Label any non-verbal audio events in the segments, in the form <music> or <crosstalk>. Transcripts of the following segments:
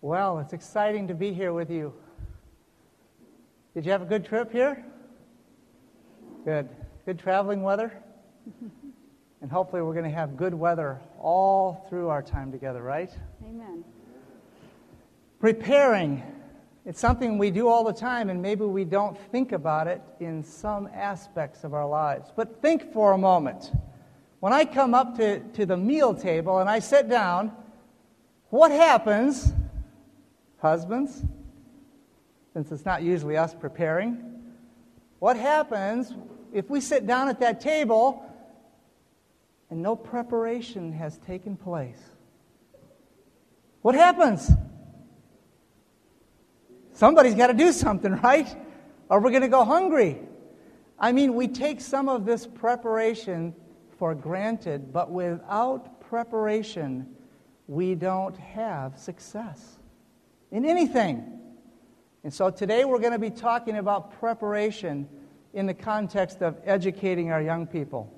Well, it's exciting to be here with you. Did you have a good trip here? Good. Good traveling weather? <laughs> and hopefully, we're going to have good weather all through our time together, right? Amen. Preparing. It's something we do all the time, and maybe we don't think about it in some aspects of our lives. But think for a moment. When I come up to, to the meal table and I sit down, what happens Husbands, since it's not usually us preparing, what happens if we sit down at that table and no preparation has taken place? What happens? Somebody's got to do something, <laughs> right? Or we're going to go hungry. I mean, we take some of this preparation for granted, but without preparation, we don't have success in anything. And so today we're going to be talking about preparation in the context of educating our young people.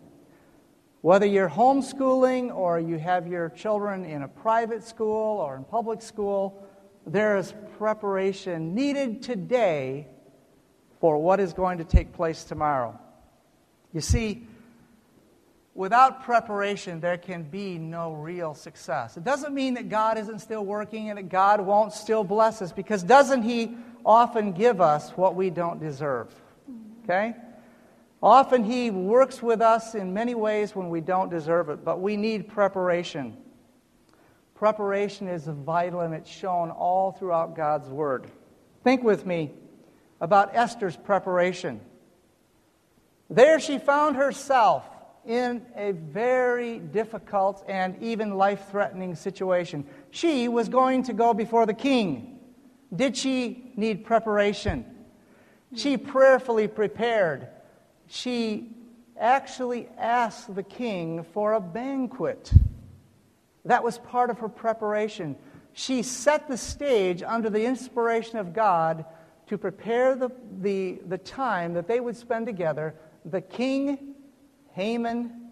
Whether you're homeschooling or you have your children in a private school or in public school, there is preparation needed today for what is going to take place tomorrow. You see, without preparation, there can be no real success. It doesn't mean that God isn't still working and that God won't still bless us, because doesn't He often give us what we don't deserve? Okay? Often He works with us in many ways when we don't deserve it, but we need preparation. Preparation is vital and it's shown all throughout God's Word. Think with me about Esther's preparation. There she found herself in a very difficult and even life threatening situation. She was going to go before the king. Did she need preparation? She prayerfully prepared. She actually asked the king for a banquet. That was part of her preparation. She set the stage under the inspiration of God to prepare the, the, the time that they would spend together, the king Haman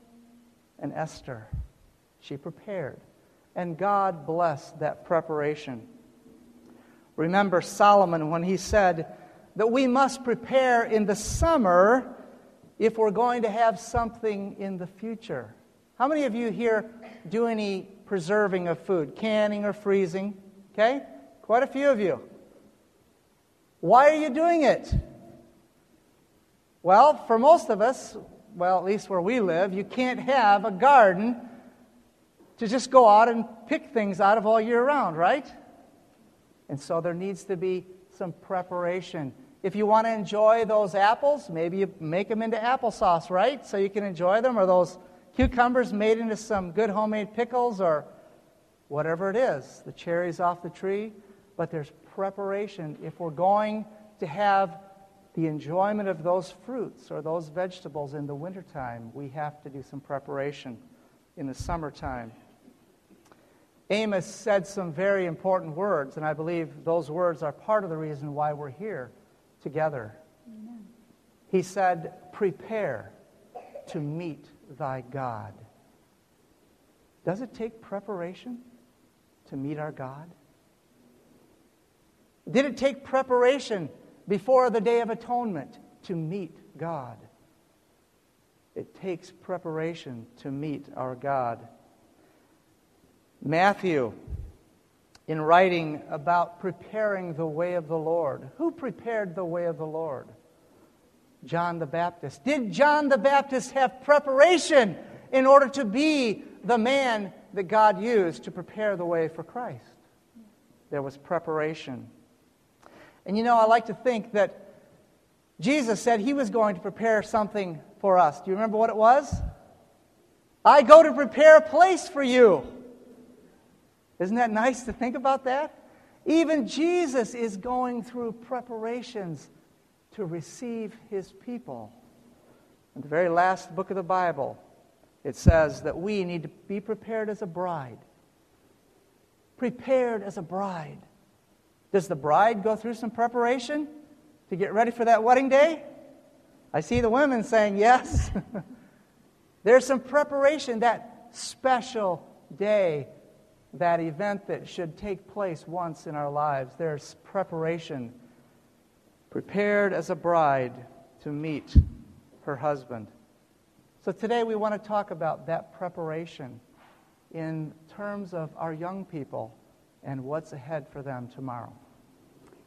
and Esther. She prepared. And God blessed that preparation. Remember Solomon when he said that we must prepare in the summer if we're going to have something in the future. How many of you here do any preserving of food, canning or freezing? Okay? Quite a few of you. Why are you doing it? Well, for most of us, well, at least where we live, you can't have a garden to just go out and pick things out of all year round, right? And so there needs to be some preparation. If you want to enjoy those apples, maybe you make them into applesauce, right? So you can enjoy them, or those cucumbers made into some good homemade pickles, or whatever it is, the cherries off the tree. But there's preparation. If we're going to have the enjoyment of those fruits or those vegetables in the wintertime, we have to do some preparation in the summertime. Amos said some very important words, and I believe those words are part of the reason why we're here together. Amen. He said, Prepare to meet thy God. Does it take preparation to meet our God? Did it take preparation before the Day of Atonement to meet God. It takes preparation to meet our God. Matthew, in writing about preparing the way of the Lord, who prepared the way of the Lord? John the Baptist. Did John the Baptist have preparation in order to be the man that God used to prepare the way for Christ? There was preparation. And you know, I like to think that Jesus said he was going to prepare something for us. Do you remember what it was? I go to prepare a place for you. Isn't that nice to think about that? Even Jesus is going through preparations to receive his people. In the very last book of the Bible, it says that we need to be prepared as a bride. Prepared as a bride. Does the bride go through some preparation to get ready for that wedding day? I see the women saying yes. <laughs> There's some preparation that special day that event that should take place once in our lives. There's preparation, prepared as a bride to meet her husband. So today we want to talk about that preparation in terms of our young people and what's ahead for them tomorrow.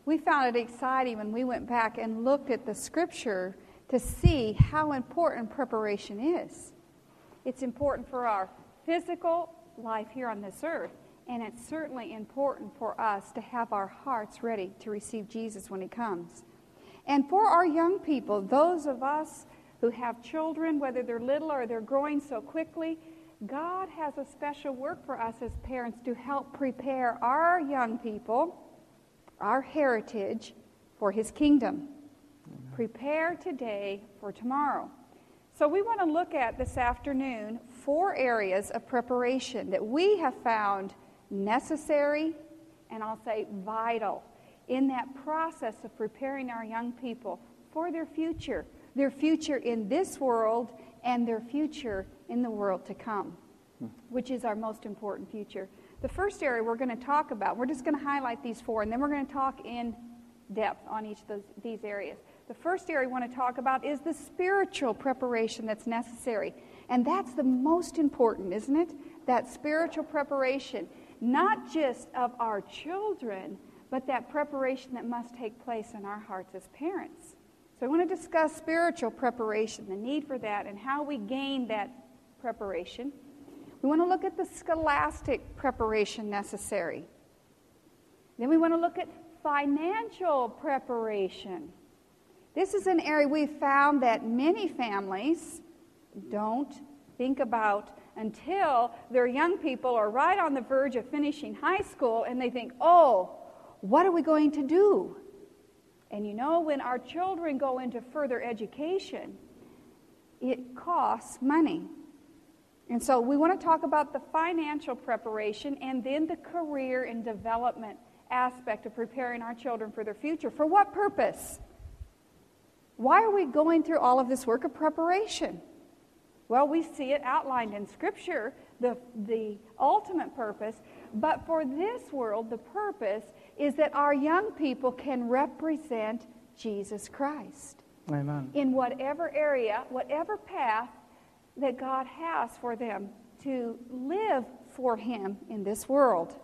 We found it exciting when we went back and looked at the scripture to see how important preparation is. It's important for our physical life here on this earth, and it's certainly important for us to have our hearts ready to receive Jesus when He comes. And for our young people, those of us who have children, whether they're little or they're growing so quickly, God has a special work for us as parents to help prepare our young people, our heritage, for His kingdom. Amen. Prepare today for tomorrow. So, we want to look at this afternoon four areas of preparation that we have found necessary and I'll say vital in that process of preparing our young people for their future, their future in this world and their future in the world to come, hmm. which is our most important future. The first area we're going to talk about, we're just going to highlight these four, and then we're going to talk in depth on each of those, these areas. The first area we want to talk about is the spiritual preparation that's necessary. And that's the most important, isn't it? That spiritual preparation, not just of our children, but that preparation that must take place in our hearts as parents. So I want to discuss spiritual preparation, the need for that, and how we gain that preparation. We want to look at the scholastic preparation necessary. Then we want to look at financial preparation. This is an area we've found that many families don't think about until their young people are right on the verge of finishing high school and they think, oh, what are we going to do? And you know, when our children go into further education, it costs money. And so we want to talk about the financial preparation and then the career and development aspect of preparing our children for their future. For what purpose? Why are we going through all of this work of preparation? Well, we see it outlined in Scripture, the, the ultimate purpose. But for this world, the purpose is that our young people can represent Jesus Christ. Amen. In whatever area, whatever path that God has for them to live for Him in this world.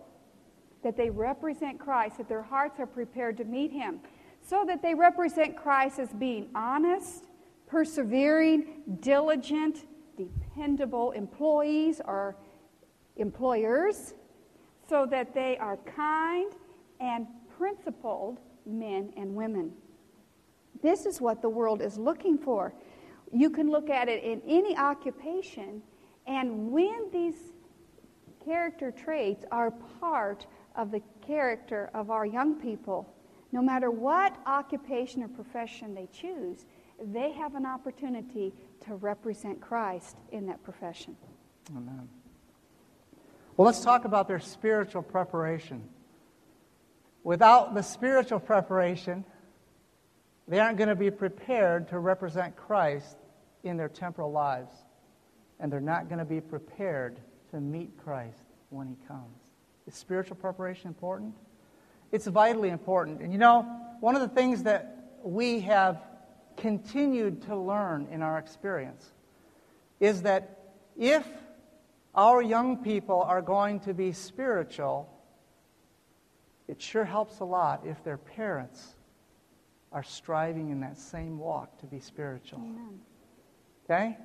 That they represent Christ, that their hearts are prepared to meet Him, so that they represent Christ as being honest, persevering, diligent, dependable employees or employers, so that they are kind and principled men and women. This is what the world is looking for. You can look at it in any occupation, and when these character traits are part of the character of our young people, no matter what occupation or profession they choose, they have an opportunity to represent Christ in that profession. Amen. Well, let's talk about their spiritual preparation. Without the spiritual preparation, they aren't going to be prepared to represent Christ in their temporal lives. And they're not going to be prepared to meet Christ when he comes. Is spiritual preparation important? It's vitally important. And you know, one of the things that we have continued to learn in our experience is that if our young people are going to be spiritual, it sure helps a lot if their parents are striving in that same walk to be spiritual. Amen. Okay?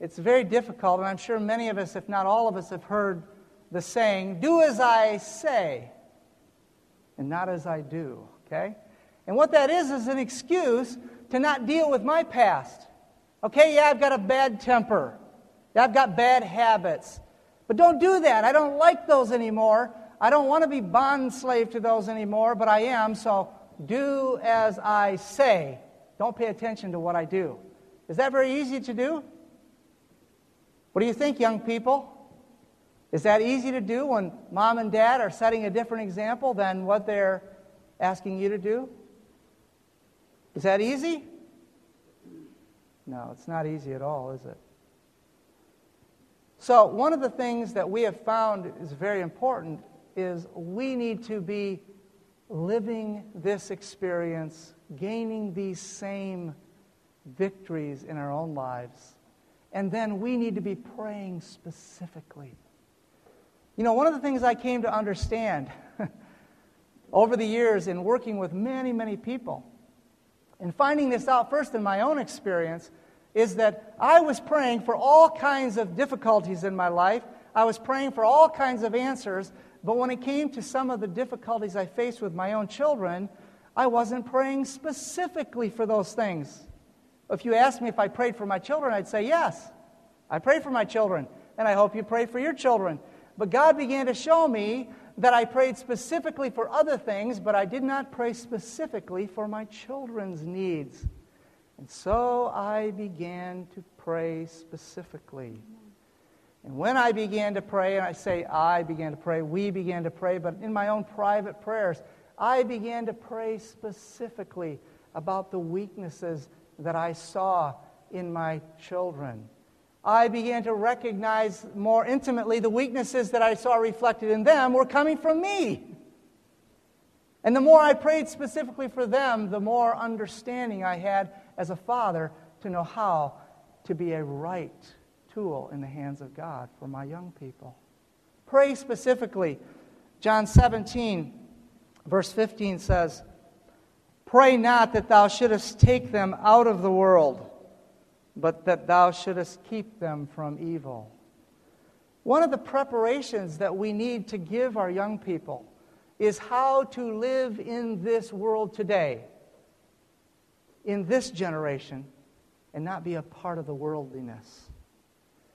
It's very difficult, and I'm sure many of us, if not all of us, have heard the saying, do as I say and not as I do. Okay? And what that is is an excuse to not deal with my past. Okay, yeah, I've got a bad temper. Yeah, I've got bad habits. But don't do that. I don't like those anymore. I don't want to be bond slave to those anymore, but I am, so do as I say. Don't pay attention to what I do. Is that very easy to do? What do you think, young people? Is that easy to do when mom and dad are setting a different example than what they're asking you to do? Is that easy? No, it's not easy at all, is it? So, one of the things that we have found is very important is we need to be living this experience, gaining these same victories in our own lives. And then we need to be praying specifically. You know, one of the things I came to understand <laughs> over the years in working with many, many people, and finding this out first in my own experience, is that I was praying for all kinds of difficulties in my life. I was praying for all kinds of answers, but when it came to some of the difficulties I faced with my own children, I wasn't praying specifically for those things. If you asked me if I prayed for my children, I'd say yes. I pray for my children, and I hope you pray for your children. But God began to show me that I prayed specifically for other things, but I did not pray specifically for my children's needs. And so I began to pray specifically. And when I began to pray, and I say I began to pray, we began to pray, but in my own private prayers, I began to pray specifically about the weaknesses that I saw in my children. I began to recognize more intimately the weaknesses that I saw reflected in them were coming from me. And the more I prayed specifically for them, the more understanding I had as a father to know how to be a right tool in the hands of God for my young people. Pray specifically. John 17, verse 15 says, Pray not that thou shouldest take them out of the world, but that thou shouldest keep them from evil. One of the preparations that we need to give our young people is how to live in this world today in this generation and not be a part of the worldliness.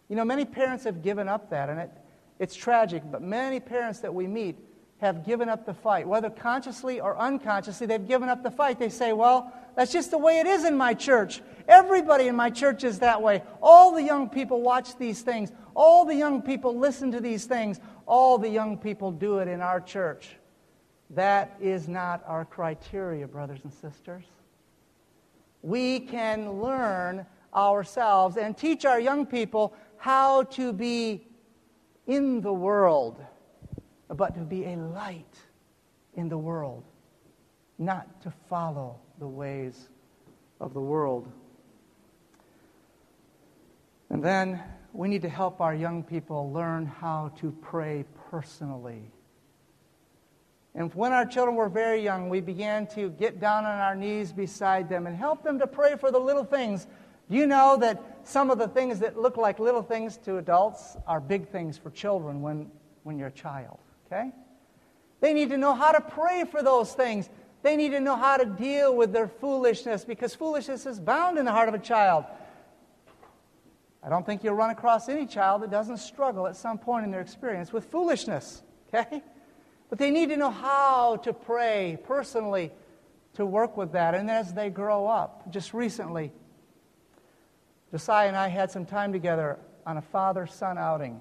You know, many parents have given up that, and it, it's tragic, but many parents that we meet have given up the fight. Whether consciously or unconsciously, they've given up the fight. They say, well, that's just the way it is in my church. Everybody in my church is that way. All the young people watch these things. All the young people listen to these things. All the young people do it in our church. That is not our criteria, brothers and sisters we can learn ourselves and teach our young people how to be in the world, but to be a light in the world, not to follow the ways of the world. And then we need to help our young people learn how to pray personally and when our children were very young, we began to get down on our knees beside them and help them to pray for the little things. You know that some of the things that look like little things to adults are big things for children when, when you're a child? Okay? They need to know how to pray for those things. They need to know how to deal with their foolishness because foolishness is bound in the heart of a child. I don't think you'll run across any child that doesn't struggle at some point in their experience with foolishness. Okay? But they need to know how to pray personally to work with that. And as they grow up, just recently, Josiah and I had some time together on a father son outing.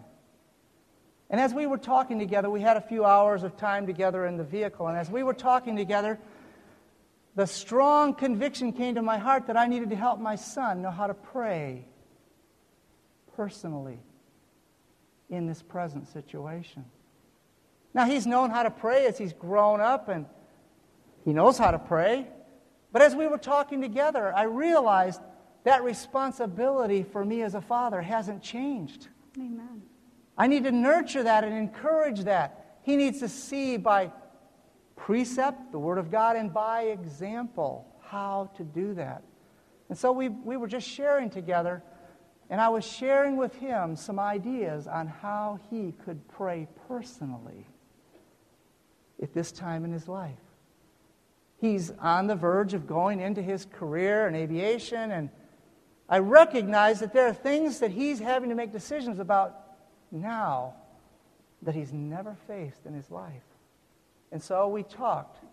And as we were talking together, we had a few hours of time together in the vehicle. And as we were talking together, the strong conviction came to my heart that I needed to help my son know how to pray personally in this present situation. Now, he's known how to pray as he's grown up and he knows how to pray. But as we were talking together, I realized that responsibility for me as a father hasn't changed. Amen. I need to nurture that and encourage that. He needs to see by precept, the Word of God, and by example how to do that. And so we, we were just sharing together, and I was sharing with him some ideas on how he could pray personally at this time in his life. He's on the verge of going into his career in aviation, and I recognize that there are things that he's having to make decisions about now that he's never faced in his life. And so we talked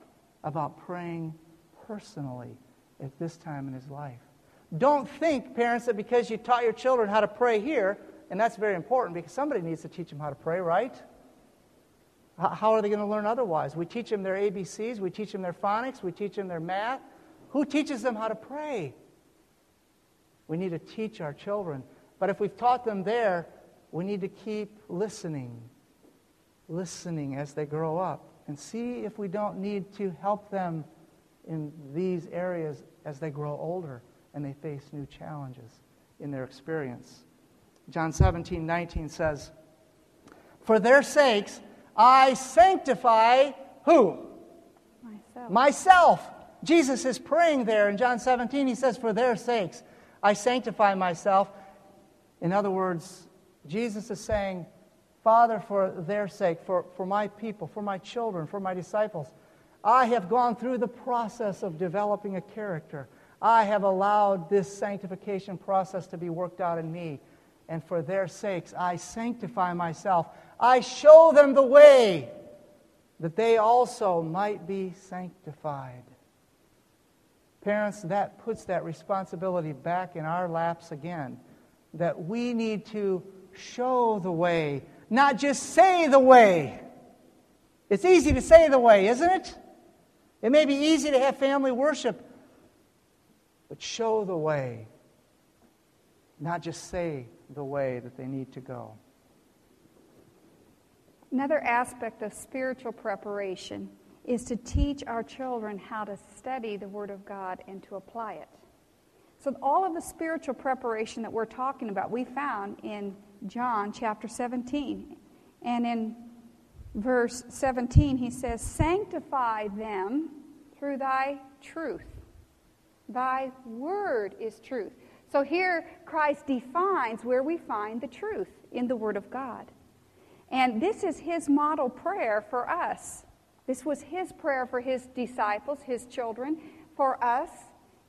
about praying personally at this time in his life. Don't think, parents, that because you taught your children how to pray here, and that's very important because somebody needs to teach them how to pray, right? How are they going to learn otherwise? We teach them their ABCs, we teach them their phonics, we teach them their math. Who teaches them how to pray? We need to teach our children. But if we've taught them there, We need to keep listening, listening as they grow up, and see if we don't need to help them in these areas as they grow older and they face new challenges in their experience. John 17, 19 says, For their sakes I sanctify who? Myself. Myself. Jesus is praying there in John 17. He says, For their sakes I sanctify myself. In other words, Jesus is saying, Father, for their sake, for, for my people, for my children, for my disciples, I have gone through the process of developing a character. I have allowed this sanctification process to be worked out in me. And for their sakes, I sanctify myself. I show them the way that they also might be sanctified. Parents, that puts that responsibility back in our laps again. That we need to show the way, not just say the way. It's easy to say the way, isn't it? It may be easy to have family worship, but show the way, not just say the way that they need to go. Another aspect of spiritual preparation is to teach our children how to study the Word of God and to apply it. So, all of the spiritual preparation that we're talking about, we found in John chapter 17. And in verse 17, he says, Sanctify them through thy truth. Thy word is truth. So here, Christ defines where we find the truth in the Word of God. And this is his model prayer for us. This was his prayer for his disciples, his children, for us.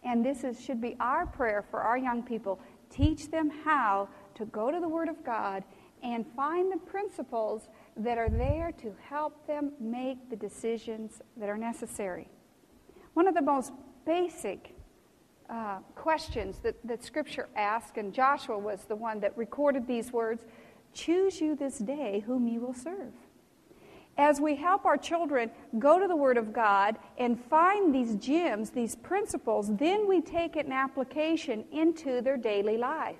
And this is, should be our prayer for our young people. Teach them how to go to the Word of God and find the principles that are there to help them make the decisions that are necessary. One of the most basic uh, questions that, that Scripture asks, and Joshua was the one that recorded these words choose you this day whom you will serve. As we help our children go to the Word of God and find these gems, these principles, then we take an application into their daily life.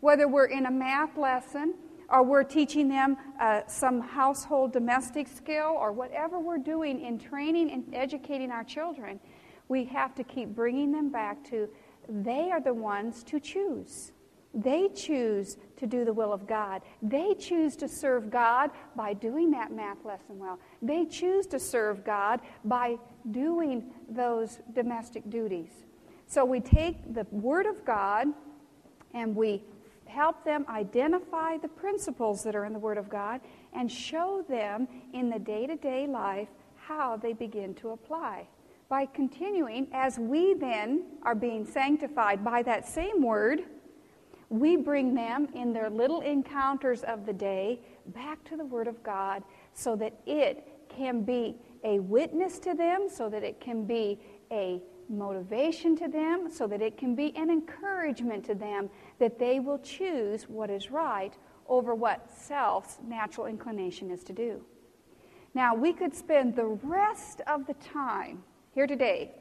Whether we're in a math lesson or we're teaching them uh, some household domestic skill, or whatever we're doing in training and educating our children, we have to keep bringing them back to they are the ones to choose. They choose to do the will of God. They choose to serve God by doing that math lesson well. They choose to serve God by doing those domestic duties. So we take the Word of God and we help them identify the principles that are in the Word of God and show them in the day to day life how they begin to apply. By continuing, as we then are being sanctified by that same Word, we bring them in their little encounters of the day back to the Word of God so that it can be a witness to them, so that it can be a motivation to them, so that it can be an encouragement to them that they will choose what is right over what self's natural inclination is to do. Now, we could spend the rest of the time here today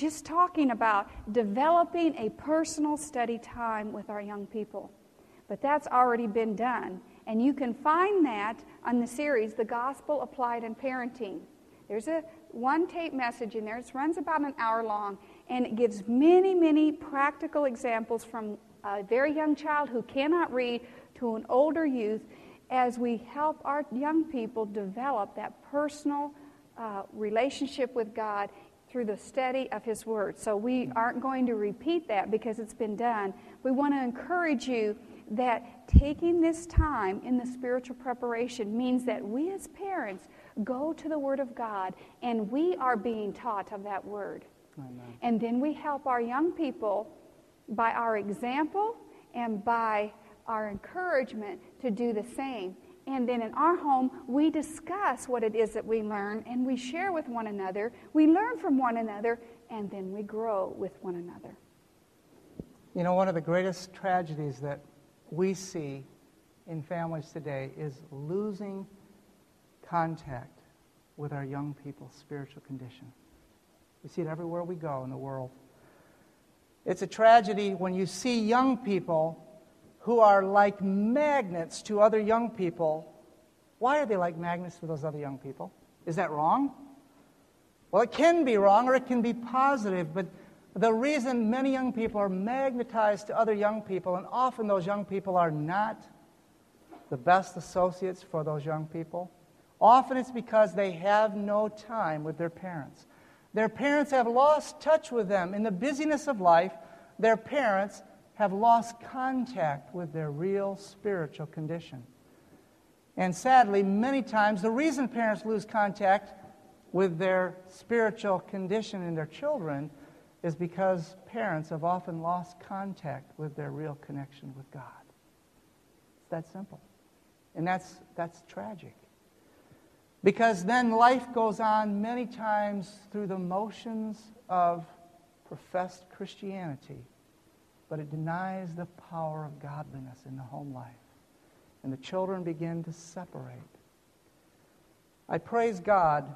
just talking about developing a personal study time with our young people. But that's already been done. And you can find that on the series, The Gospel Applied in Parenting. There's a one tape message in there. It runs about an hour long, and it gives many, many practical examples from a very young child who cannot read to an older youth as we help our young people develop that personal uh, relationship with God through the study of His Word. So we aren't going to repeat that because it's been done. We want to encourage you that taking this time in the spiritual preparation means that we as parents go to the Word of God and we are being taught of that Word. Amen. And then we help our young people by our example and by our encouragement to do the same. And then in our home, we discuss what it is that we learn and we share with one another. We learn from one another and then we grow with one another. You know, one of the greatest tragedies that we see in families today is losing contact with our young people's spiritual condition. We see it everywhere we go in the world. It's a tragedy when you see young people who are like magnets to other young people. Why are they like magnets to those other young people? Is that wrong? Well, it can be wrong or it can be positive, but the reason many young people are magnetized to other young people, and often those young people are not the best associates for those young people, often it's because they have no time with their parents. Their parents have lost touch with them. In the busyness of life, their parents have lost contact with their real spiritual condition. And sadly, many times, the reason parents lose contact with their spiritual condition in their children is because parents have often lost contact with their real connection with God. It's that simple. And that's, that's tragic. Because then life goes on many times through the motions of professed Christianity, but it denies the power of godliness in the home life. And the children begin to separate. I praise God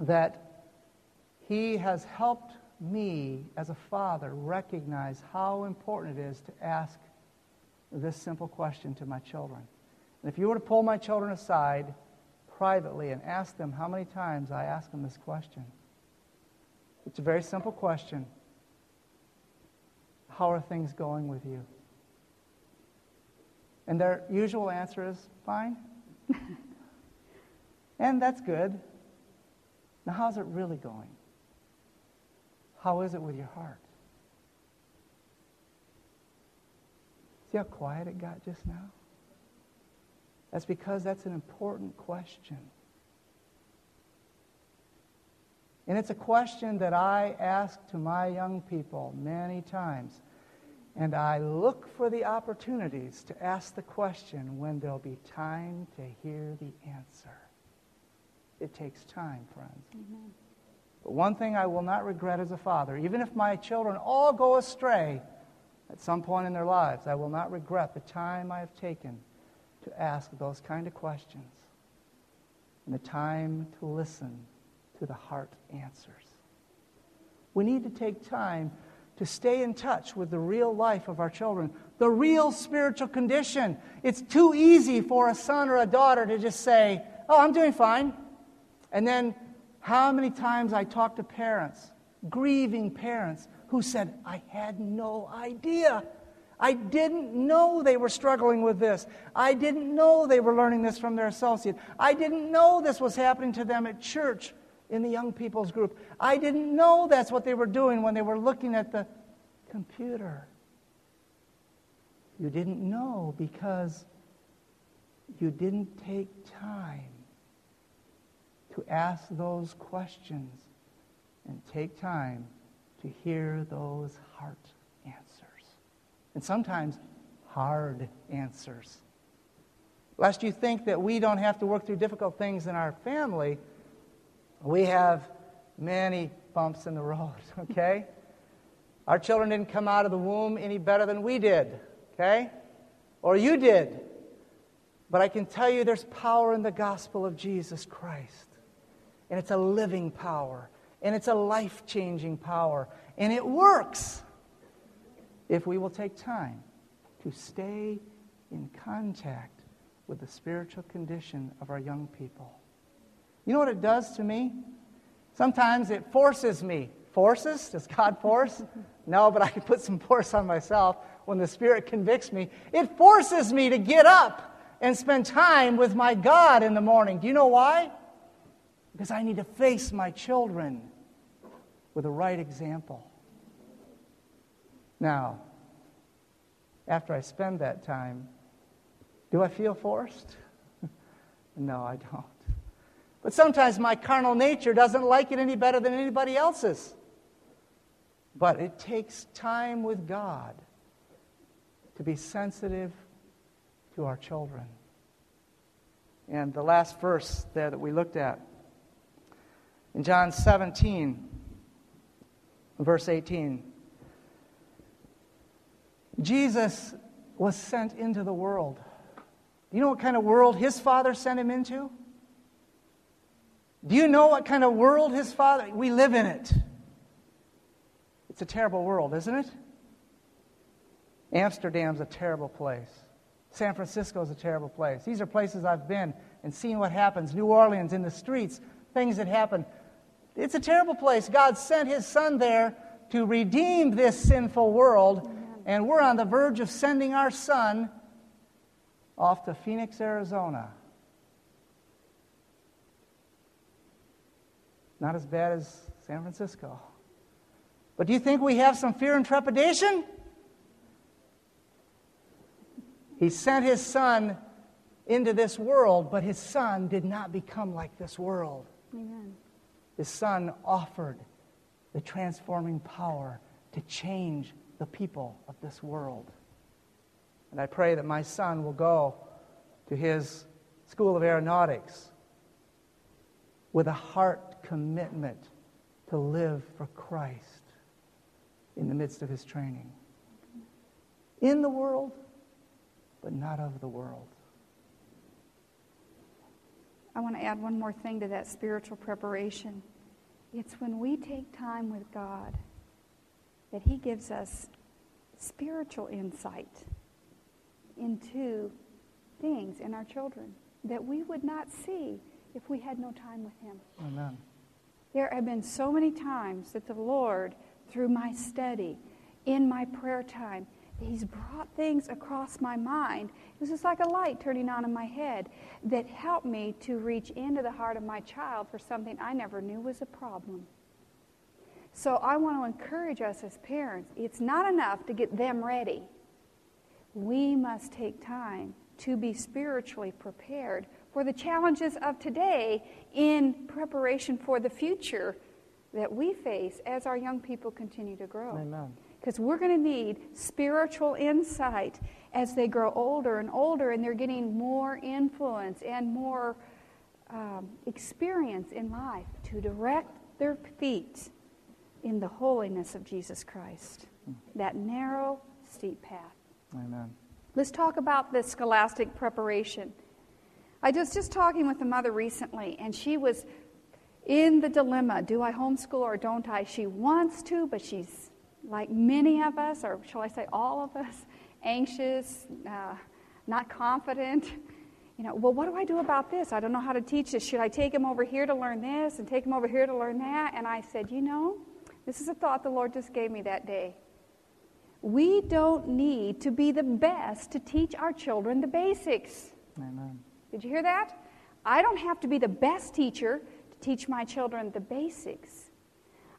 that He has helped me as a father recognize how important it is to ask this simple question to my children. And if you were to pull my children aside privately and ask them how many times I ask them this question, it's a very simple question. How are things going with you? And their usual answer is fine. <laughs> and that's good. Now, how's it really going? How is it with your heart? See how quiet it got just now? That's because that's an important question. And it's a question that I ask to my young people many times. And I look for the opportunities to ask the question when there'll be time to hear the answer. It takes time, friends. But one thing I will not regret as a father, even if my children all go astray at some point in their lives, I will not regret the time I have taken to ask those kind of questions and the time to listen to the heart answers. We need to take time to stay in touch with the real life of our children, the real spiritual condition. It's too easy for a son or a daughter to just say, Oh, I'm doing fine. And then how many times I talk to parents, grieving parents, who said, I had no idea. I didn't know they were struggling with this. I didn't know they were learning this from their associate. I didn't know this was happening to them at church in the young people's group. I didn't know that's what they were doing when they were looking at the computer. You didn't know because you didn't take time to ask those questions and take time to hear those heart answers. And sometimes hard answers. Lest you think that we don't have to work through difficult things in our family, we have many bumps in the road, <laughs> okay? Our children didn't come out of the womb any better than we did, okay? Or you did. But I can tell you there's power in the gospel of Jesus Christ. And it's a living power. And it's a life changing power. And it works if we will take time to stay in contact with the spiritual condition of our young people. You know what it does to me? Sometimes it forces me. Forces? Does God force? <laughs> no, but I can put some force on myself when the Spirit convicts me. It forces me to get up and spend time with my God in the morning. Do you know why? Because I need to face my children with the right example. Now, after I spend that time, do I feel forced? <laughs> no, I don't. But sometimes my carnal nature doesn't like it any better than anybody else's. But it takes time with God to be sensitive to our children. And the last verse there that we looked at in John 17, verse 18. Jesus was sent into the world. You know what kind of world his father sent him into? Do you know what kind of world his father? We live in it. It's a terrible world, isn't it? Amsterdam's a terrible place. San Francisco's a terrible place. These are places I've been and seen what happens. New Orleans, in the streets, things that happen. It's a terrible place. God sent His Son there to redeem this sinful world, and we're on the verge of sending our Son off to Phoenix, Arizona. Not as bad as San Francisco. But do you think we have some fear and trepidation? He sent his son into this world, but his son did not become like this world. Amen. His son offered the transforming power to change the people of this world. And I pray that my son will go to his School of Aeronautics with a heart commitment to live for Christ in the midst of his training. In the world, but not of the world. I want to add one more thing to that spiritual preparation. It's when we take time with God that He gives us spiritual insight into things in our children that we would not see if we had no time with Him. Amen. There have been so many times that the Lord, through my study, in my prayer time, He's brought things across my mind. It was just like a light turning on in my head that helped me to reach into the heart of my child for something I never knew was a problem. So I want to encourage us as parents it's not enough to get them ready. We must take time to be spiritually prepared for the challenges of today in preparation for the future that we face as our young people continue to grow. Amen because we're going to need spiritual insight as they grow older and older and they're getting more influence and more um, experience in life to direct their feet in the holiness of Jesus Christ. That narrow, steep path. Amen. Let's talk about the scholastic preparation. I was just talking with a mother recently, and she was in the dilemma do I homeschool or don't I? She wants to, but she's like many of us, or shall I say all of us, anxious, uh, not confident. You know, well, what do I do about this? I don't know how to teach this. Should I take him over here to learn this and take him over here to learn that? And I said, you know, this is a thought the Lord just gave me that day. We don't need to be the best to teach our children the basics. Amen. Did you hear that? I don't have to be the best teacher to teach my children the basics.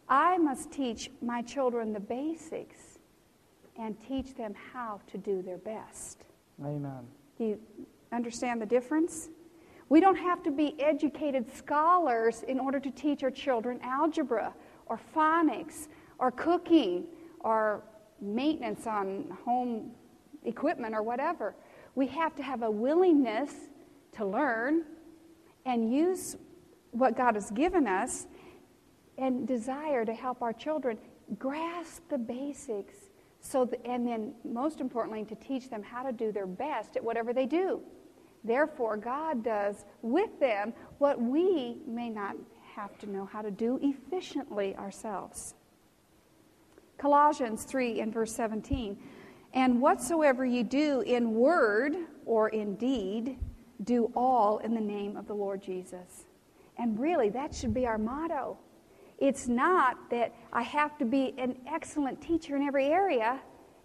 I must teach my children the basics and teach them how to do their best. Amen. Do you understand the difference? We don't have to be educated scholars in order to teach our children algebra or phonics or cooking or maintenance on home equipment or whatever. We have to have a willingness to learn and use what God has given us and desire to help our children grasp the basics so that, and then most importantly to teach them how to do their best at whatever they do. Therefore god does with them what we may not have to know how to do efficiently ourselves. Colossians 3 and verse 17 and whatsoever you do in word or in deed do all in the name of the lord jesus and really that should be our motto it's not that I have to be an excellent teacher in every area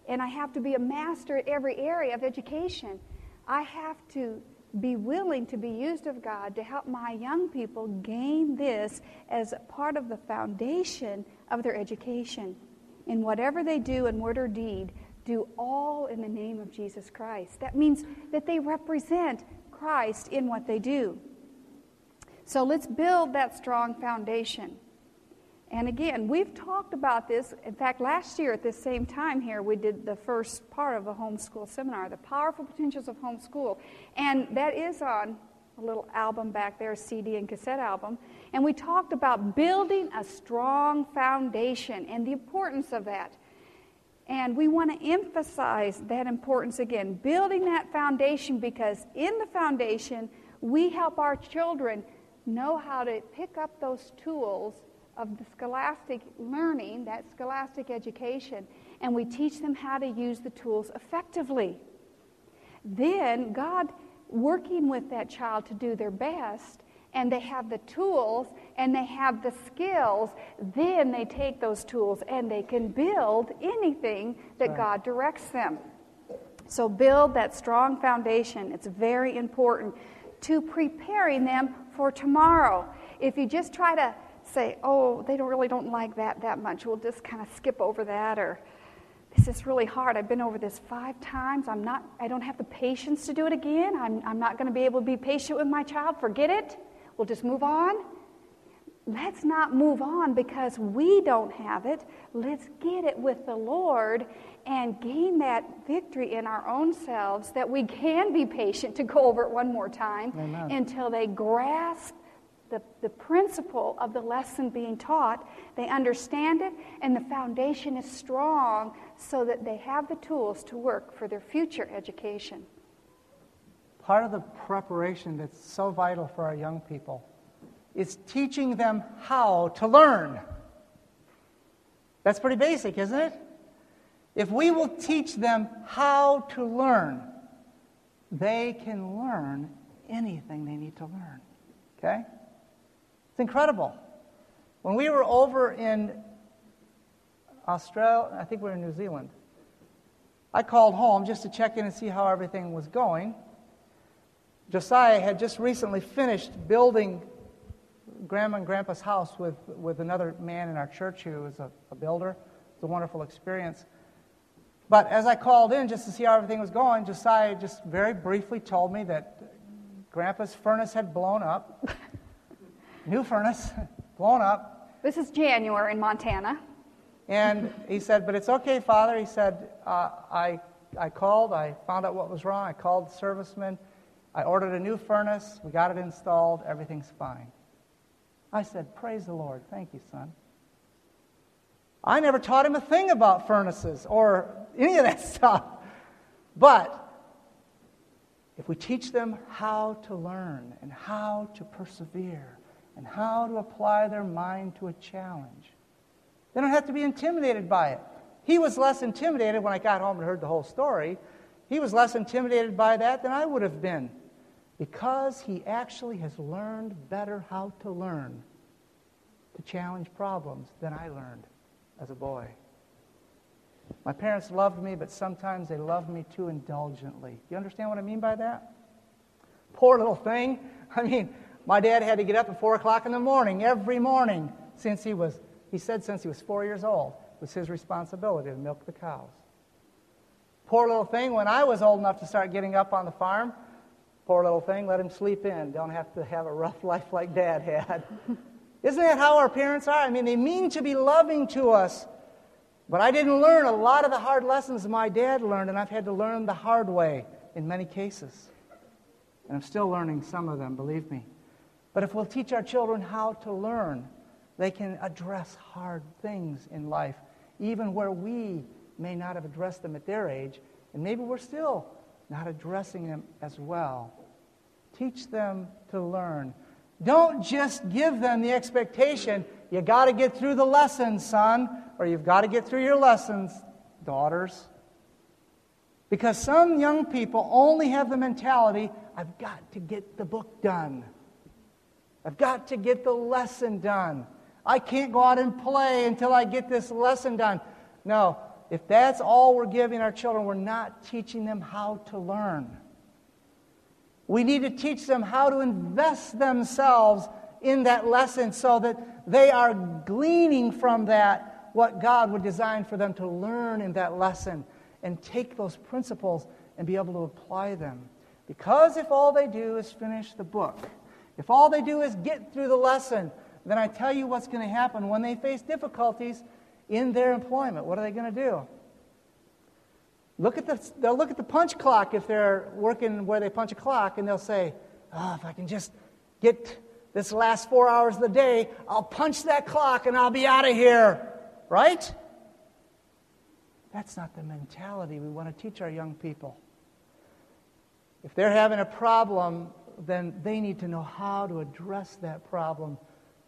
and I have to be a master at every area of education. I have to be willing to be used of God to help my young people gain this as part of the foundation of their education. In whatever they do in word or deed, do all in the name of Jesus Christ. That means that they represent Christ in what they do. So let's build that strong foundation. And again, we've talked about this. In fact, last year at this same time here, we did the first part of a homeschool seminar, The Powerful Potentials of Homeschool. And that is on a little album back there, CD and cassette album. And we talked about building a strong foundation and the importance of that. And we want to emphasize that importance again, building that foundation because in the foundation, we help our children know how to pick up those tools of the scholastic learning, that scholastic education, and we teach them how to use the tools effectively. Then God, working with that child to do their best, and they have the tools and they have the skills, then they take those tools and they can build anything that right. God directs them. So, build that strong foundation. It's very important to preparing them for tomorrow. If you just try to say, oh, they don't really don't like that that much, we'll just kind of skip over that, or this is really hard. I've been over this five times. I'm not, I don't have the patience to do it again. I'm, I'm not going to be able to be patient with my child. Forget it. We'll just move on. Let's not move on because we don't have it. Let's get it with the Lord and gain that victory in our own selves that we can be patient to go over it one more time Amen. until they grasp the, the principle of the lesson being taught. They understand it, and the foundation is strong so that they have the tools to work for their future education. Part of the preparation that's so vital for our young people is teaching them how to learn. That's pretty basic, isn't it? If we will teach them how to learn, they can learn anything they need to learn. Okay? It's incredible. When we were over in Australia, I think we were in New Zealand, I called home just to check in and see how everything was going. Josiah had just recently finished building Grandma and Grandpa's house with, with another man in our church who was a, a builder. It's a wonderful experience. But as I called in just to see how everything was going, Josiah just very briefly told me that Grandpa's furnace had blown up. <laughs> new furnace, <laughs> blown up. This is January in Montana. And he said, But it's okay, Father. He said, uh, I, I called, I found out what was wrong, I called the serviceman, I ordered a new furnace, we got it installed, everything's fine. I said, Praise the Lord. Thank you, son. I never taught him a thing about furnaces or any of that <laughs> stuff. But if we teach them how to learn and how to persevere and how to apply their mind to a challenge. They don't have to be intimidated by it. He was less intimidated when I got home and heard the whole story. He was less intimidated by that than I would have been because he actually has learned better how to learn to challenge problems than I learned as a boy. My parents loved me, but sometimes they loved me too indulgently. You understand what I mean by that? Poor little thing. <laughs> I mean, my dad had to get up at 4 o'clock in the morning every morning since he was, he said, since he was four years old. It was his responsibility to milk the cows. Poor little thing, when I was old enough to start getting up on the farm, poor little thing, let him sleep in. Don't have to have a rough <laughs> life like dad had. Isn't that how our parents are? I mean, they mean to be loving to us. But I didn't learn a lot of the hard lessons my dad learned, and I've had to learn the hard way in many cases. And I'm still learning some of them, believe me. But if we'll teach our children how to learn, they can address hard things in life, even where we may not have addressed them at their age, and maybe we're still not addressing them as well. Teach them to learn. Don't just give them the expectation, you got to get through the lessons, son, or you've got to get through your lessons, daughters. Because some young people only have the mentality, I've got to get the book done. I've got to get the lesson done. I can't go out and play until I get this lesson done. No, if that's all we're giving our children, we're not teaching them how to learn. We need to teach them how to invest themselves in that lesson so that they are gleaning from that what God would design for them to learn in that lesson and take those principles and be able to apply them. Because if all they do is finish the book, if all they do is get through the lesson, then I tell you what's going to happen when they face difficulties in their employment. What are they going to do? Look at the, they'll look at the punch clock if they're working where they punch a clock, and they'll say, oh, if I can just get this last four hours of the day, I'll punch that clock and I'll be out of here. Right? That's not the mentality we want to teach our young people. If they're having a problem then they need to know how to address that problem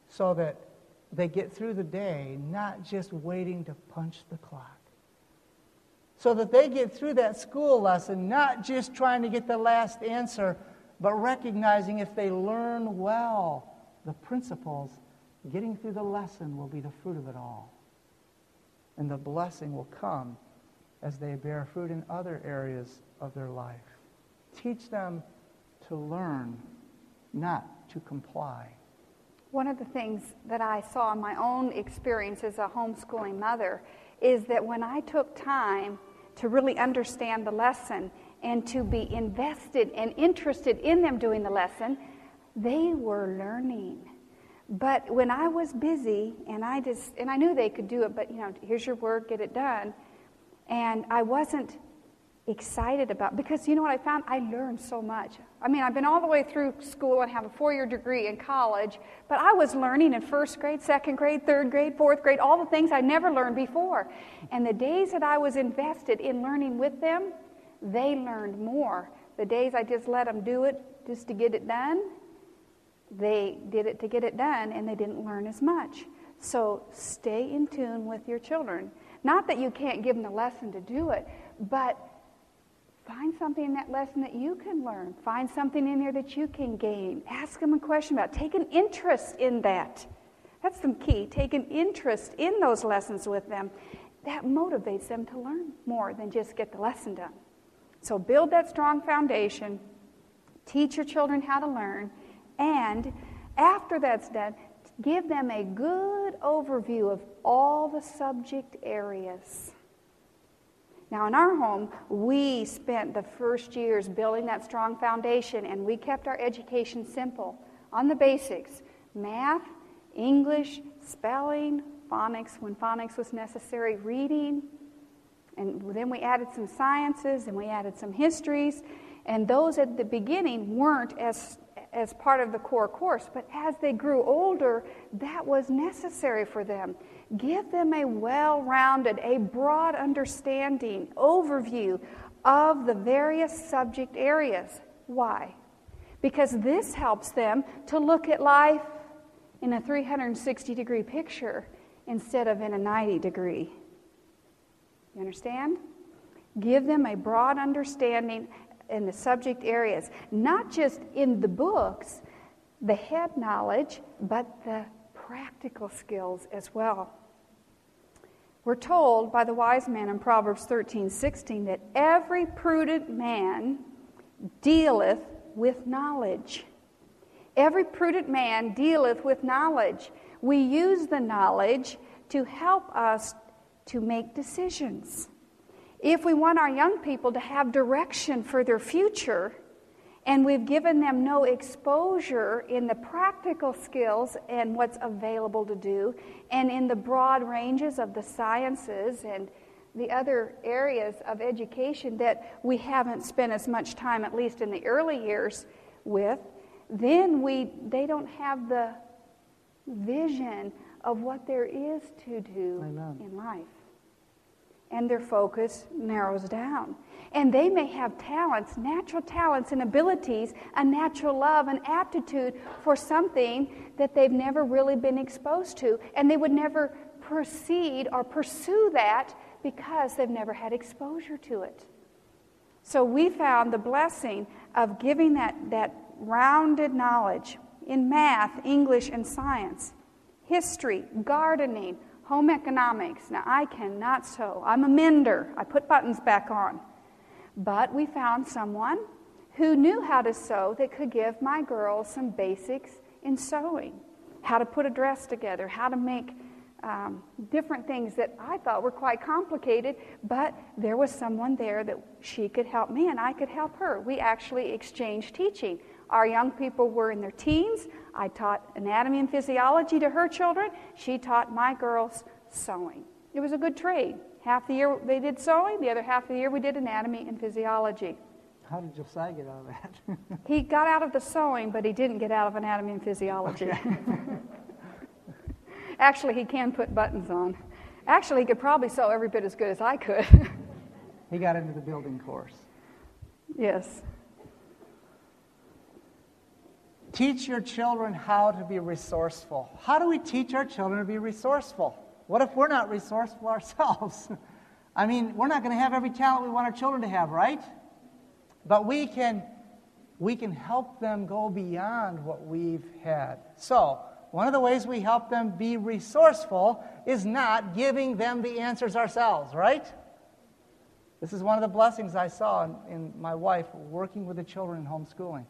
so that they get through the day not just waiting to punch the clock. So that they get through that school lesson not just trying to get the last answer, but recognizing if they learn well the principles, getting through the lesson will be the fruit of it all. And the blessing will come as they bear fruit in other areas of their life. Teach them to learn, not to comply. One of the things that I saw in my own experience as a homeschooling mother is that when I took time to really understand the lesson and to be invested and interested in them doing the lesson, they were learning. But when I was busy and I just and I knew they could do it, but you know, here's your work, get it done. And I wasn't excited about because you know what I found? I learned so much. I mean, I've been all the way through school and have a four year degree in college, but I was learning in first grade, second grade, third grade, fourth grade, all the things I never learned before. And the days that I was invested in learning with them, they learned more. The days I just let them do it just to get it done, they did it to get it done and they didn't learn as much. So stay in tune with your children. Not that you can't give them the lesson to do it, but Find something in that lesson that you can learn. Find something in there that you can gain. Ask them a question about. It. Take an interest in that. That's the key. Take an interest in those lessons with them. That motivates them to learn more than just get the lesson done. So build that strong foundation. Teach your children how to learn. And after that's done, give them a good overview of all the subject areas. Now, in our home, we spent the first years building that strong foundation, and we kept our education simple on the basics math, English, spelling, phonics when phonics was necessary, reading, and then we added some sciences and we added some histories. And those at the beginning weren't as, as part of the core course, but as they grew older, that was necessary for them. Give them a well rounded, a broad understanding, overview of the various subject areas. Why? Because this helps them to look at life in a 360 degree picture instead of in a 90 degree. You understand? Give them a broad understanding in the subject areas, not just in the books, the head knowledge, but the practical skills as well. We're told by the wise man in Proverbs 13 16 that every prudent man dealeth with knowledge. Every prudent man dealeth with knowledge. We use the knowledge to help us to make decisions. If we want our young people to have direction for their future, and we've given them no exposure in the practical skills and what's available to do, and in the broad ranges of the sciences and the other areas of education that we haven't spent as much time, at least in the early years, with, then we, they don't have the vision of what there is to do in life. And their focus narrows down. And they may have talents, natural talents and abilities, a natural love and aptitude for something that they've never really been exposed to. And they would never proceed or pursue that because they've never had exposure to it. So we found the blessing of giving that, that rounded knowledge in math, English, and science, history, gardening, home economics. Now, I cannot sew. I'm a mender. I put buttons back on. But we found someone who knew how to sew that could give my girls some basics in sewing how to put a dress together, how to make um, different things that I thought were quite complicated, but there was someone there that she could help me and I could help her. We actually exchanged teaching. Our young people were in their teens. I taught anatomy and physiology to her children. She taught my girls sewing. It was a good trade. Half the year they did sewing, the other half of the year we did anatomy and physiology. How did Josiah get out of that? <laughs> he got out of the sewing, but he didn't get out of anatomy and physiology. Okay. <laughs> Actually, he can put buttons on. Actually, he could probably sew every bit as good as I could. <laughs> he got into the building course. Yes. Teach your children how to be resourceful. How do we teach our children to be resourceful? What if we're not resourceful <laughs> ourselves? I mean, we're not going to have every talent we want our children to have, right? But we can, we can help them go beyond what we've had. So, one of the ways we help them be resourceful is not giving them the answers ourselves, right? This is one of the blessings I saw in, in, my wife working with the children in homeschooling.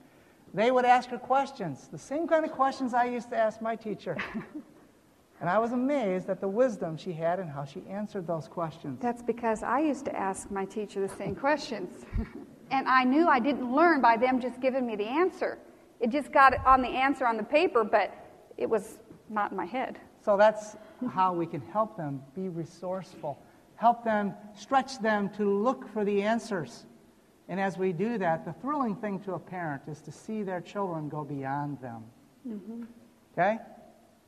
They would ask her questions, the same kind of questions I used to ask my teacher. <laughs> and I was amazed at the wisdom she had and how she answered those questions. That's because I used to ask my teacher the same questions. <laughs> and I knew I didn't learn by them just giving me the answer. It just got on the answer on the paper, but it was not in my head. So that's how we can help them be resourceful, help them, stretch them to look for the answers. And as we do that, the thrilling thing to a parent is to see their children go beyond them. Mm-hmm. Okay?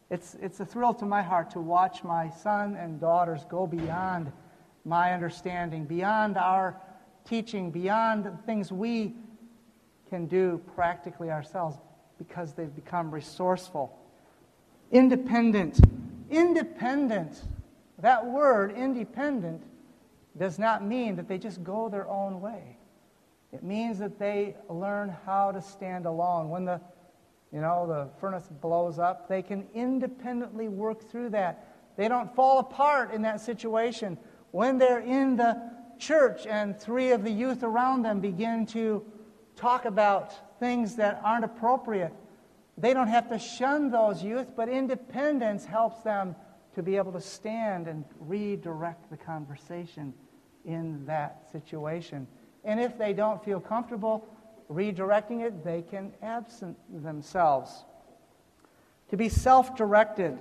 It's, it's a thrill to my heart to watch my son and daughters go beyond my understanding, beyond our teaching, beyond the things we can do practically ourselves because they've become resourceful Independent. Independent. That word, independent, does not mean that they just go their own way. It means that they learn how to stand alone. When the, you know, the furnace blows up, they can independently work through that. They don't fall apart in that situation. When they're in the church and three of the youth around them begin to talk about things that aren't appropriate, they don't have to shun those youth, but independence helps them to be able to stand and redirect the conversation in that situation. And if they don't feel comfortable redirecting it, they can absent themselves. To be self directed,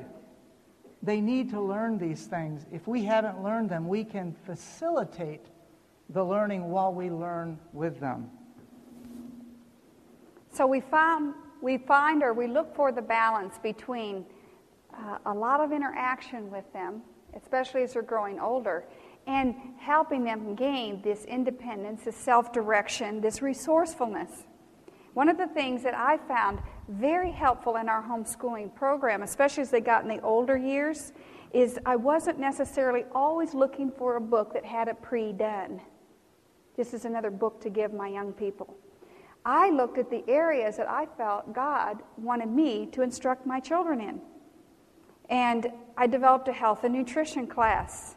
they need to learn these things. If we haven't learned them, we can facilitate the learning while we learn with them. So we found we find or we look for the balance between uh, a lot of interaction with them, especially as they're growing older, and helping them gain this independence, this self direction, this resourcefulness. One of the things that I found very helpful in our homeschooling program, especially as they got in the older years, is I wasn't necessarily always looking for a book that had it pre done. This is another book to give my young people. I looked at the areas that I felt God wanted me to instruct my children in. And I developed a health and nutrition class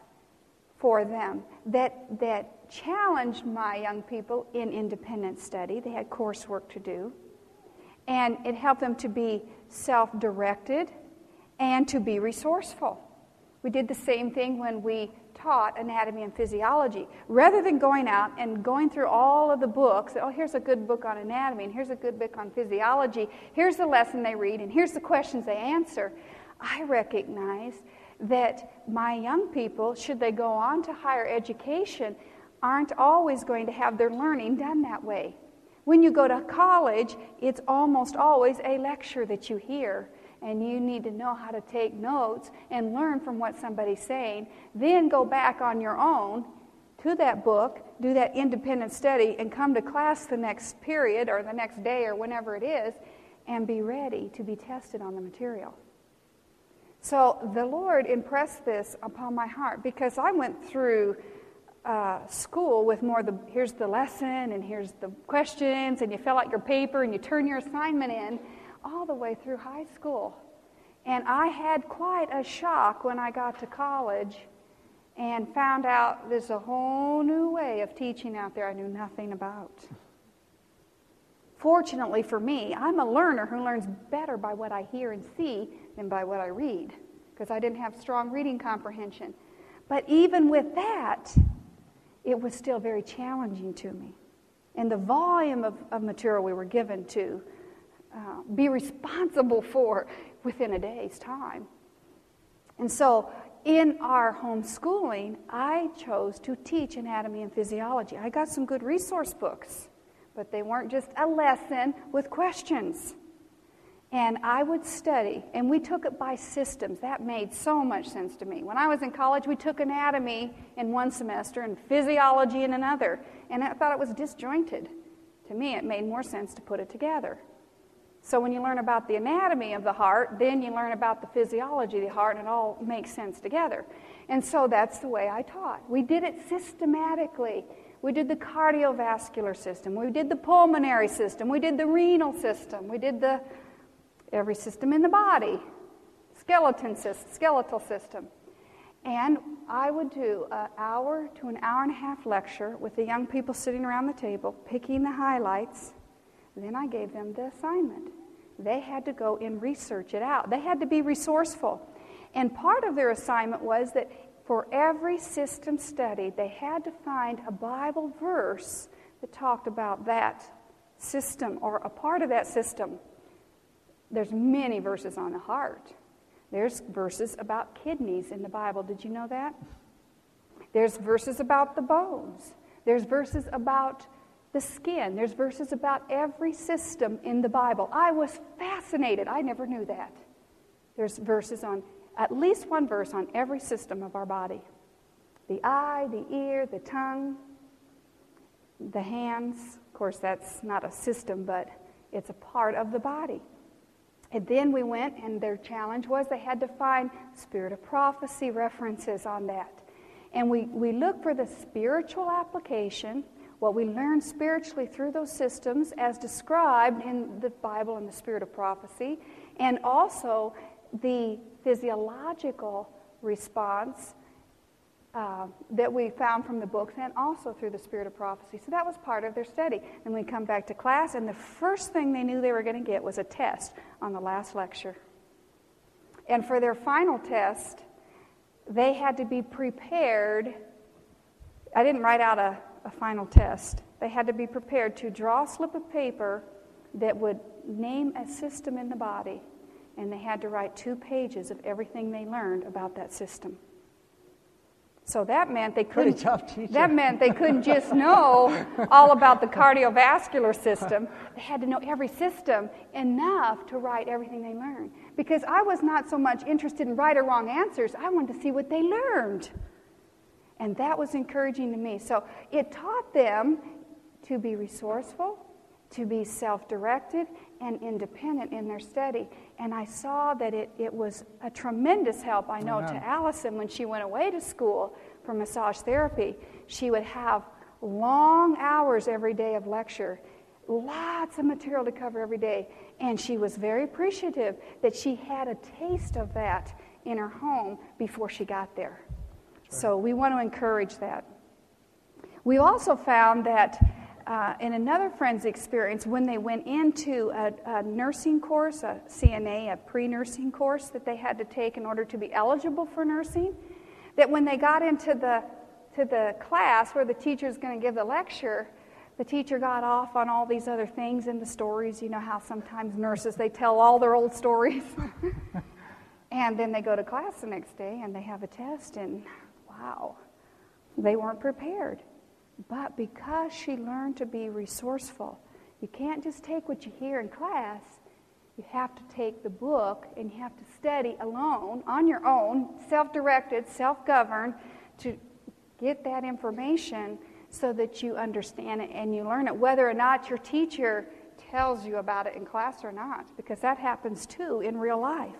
for them that, that challenged my young people in independent study. They had coursework to do. And it helped them to be self directed and to be resourceful. We did the same thing when we taught anatomy and physiology. Rather than going out and going through all of the books, oh, here's a good book on anatomy, and here's a good book on physiology, here's the lesson they read, and here's the questions they answer, I recognize that my young people, should they go on to higher education, aren't always going to have their learning done that way. When you go to college, it's almost always a lecture that you hear and you need to know how to take notes and learn from what somebody's saying. Then go back on your own to that book, do that independent study, and come to class the next period or the next day or whenever it is, and be ready to be tested on the material. So the Lord impressed this upon my heart because I went through uh, school with more the here's the lesson and here's the questions and you fill out your paper and you turn your assignment in all the way through high school. And I had quite a shock when I got to college and found out there's a whole new way of teaching out there I knew nothing about. Fortunately for me, I'm a learner who learns better by what I hear and see than by what I read because I didn't have strong reading comprehension. But even with that, it was still very challenging to me. And the volume of, of material we were given to uh, be responsible for within a day's time. And so, in our homeschooling, I chose to teach anatomy and physiology. I got some good resource books, but they weren't just a lesson with questions. And I would study, and we took it by systems. That made so much sense to me. When I was in college, we took anatomy in one semester and physiology in another, and I thought it was disjointed. To me, it made more sense to put it together. So when you learn about the anatomy of the heart, then you learn about the physiology of the heart, and it all makes sense together. And so that's the way I taught. We did it systematically. We did the cardiovascular system, we did the pulmonary system, we did the renal system, we did the every system in the body, skeleton system, skeletal system. And I would do an hour to an hour and a half lecture with the young people sitting around the table, picking the highlights. Then I gave them the assignment. They had to go and research it out. They had to be resourceful. And part of their assignment was that for every system study, they had to find a Bible verse that talked about that system or a part of that system. There's many verses on the heart. There's verses about kidneys in the Bible. Did you know that? There's verses about the bones. There's verses about the skin. There's verses about every system in the Bible. I was fascinated. I never knew that. There's verses on, at least one verse on every system of our body the eye, the ear, the tongue, the hands. Of course, that's not a system, but it's a part of the body. And then we went, and their challenge was they had to find spirit of prophecy references on that. And we, we look for the spiritual application, what we learn spiritually through those systems as described in the Bible and the spirit of prophecy, and also the physiological response uh, that we found from the books and also through the spirit of prophecy. So that was part of their study. And we come back to class, and the first thing they knew they were going to get was a test on the last lecture. And for their final test, they had to be prepared. I didn't write out a, a final test. They had to be prepared to draw a slip of paper that would name a system in the body, and they had to write two pages of everything they learned about that system. So that meant they couldn't. That meant they couldn't just know <laughs> all about the cardiovascular system. They had to know every system enough to write everything they learned. Because I was not so much interested in right or wrong answers. I wanted to see what they learned, and that was encouraging to me. So it taught them to be resourceful, to be self-directed, and independent in their study. And I saw that it, it was a tremendous help, I know, Amen. to Allison when she went away to school for massage therapy. She would have long hours every day of lecture, lots of material to cover every day. And she was very appreciative that she had a taste of that in her home before she got there. So we want to encourage that. We also found that uh, in another friend's experience, when they went into a, a nursing course, a CNA, a pre nursing course that they had to take in order to be eligible for nursing, that when they got into the, to the class where the teacher is going to give the lecture, the teacher got off on all these other things and the stories. You know how sometimes nurses, they tell all their old stories. <laughs> and then they go to class the next day and they have a test, and wow, they weren't prepared. But because she learned to be resourceful, you can't just take what you hear in class. You have to take the book and you have to study alone, on your own, self directed, self governed, to get that information so that you understand it and you learn it, whether or not your teacher tells you about it in class or not, because that happens too in real life.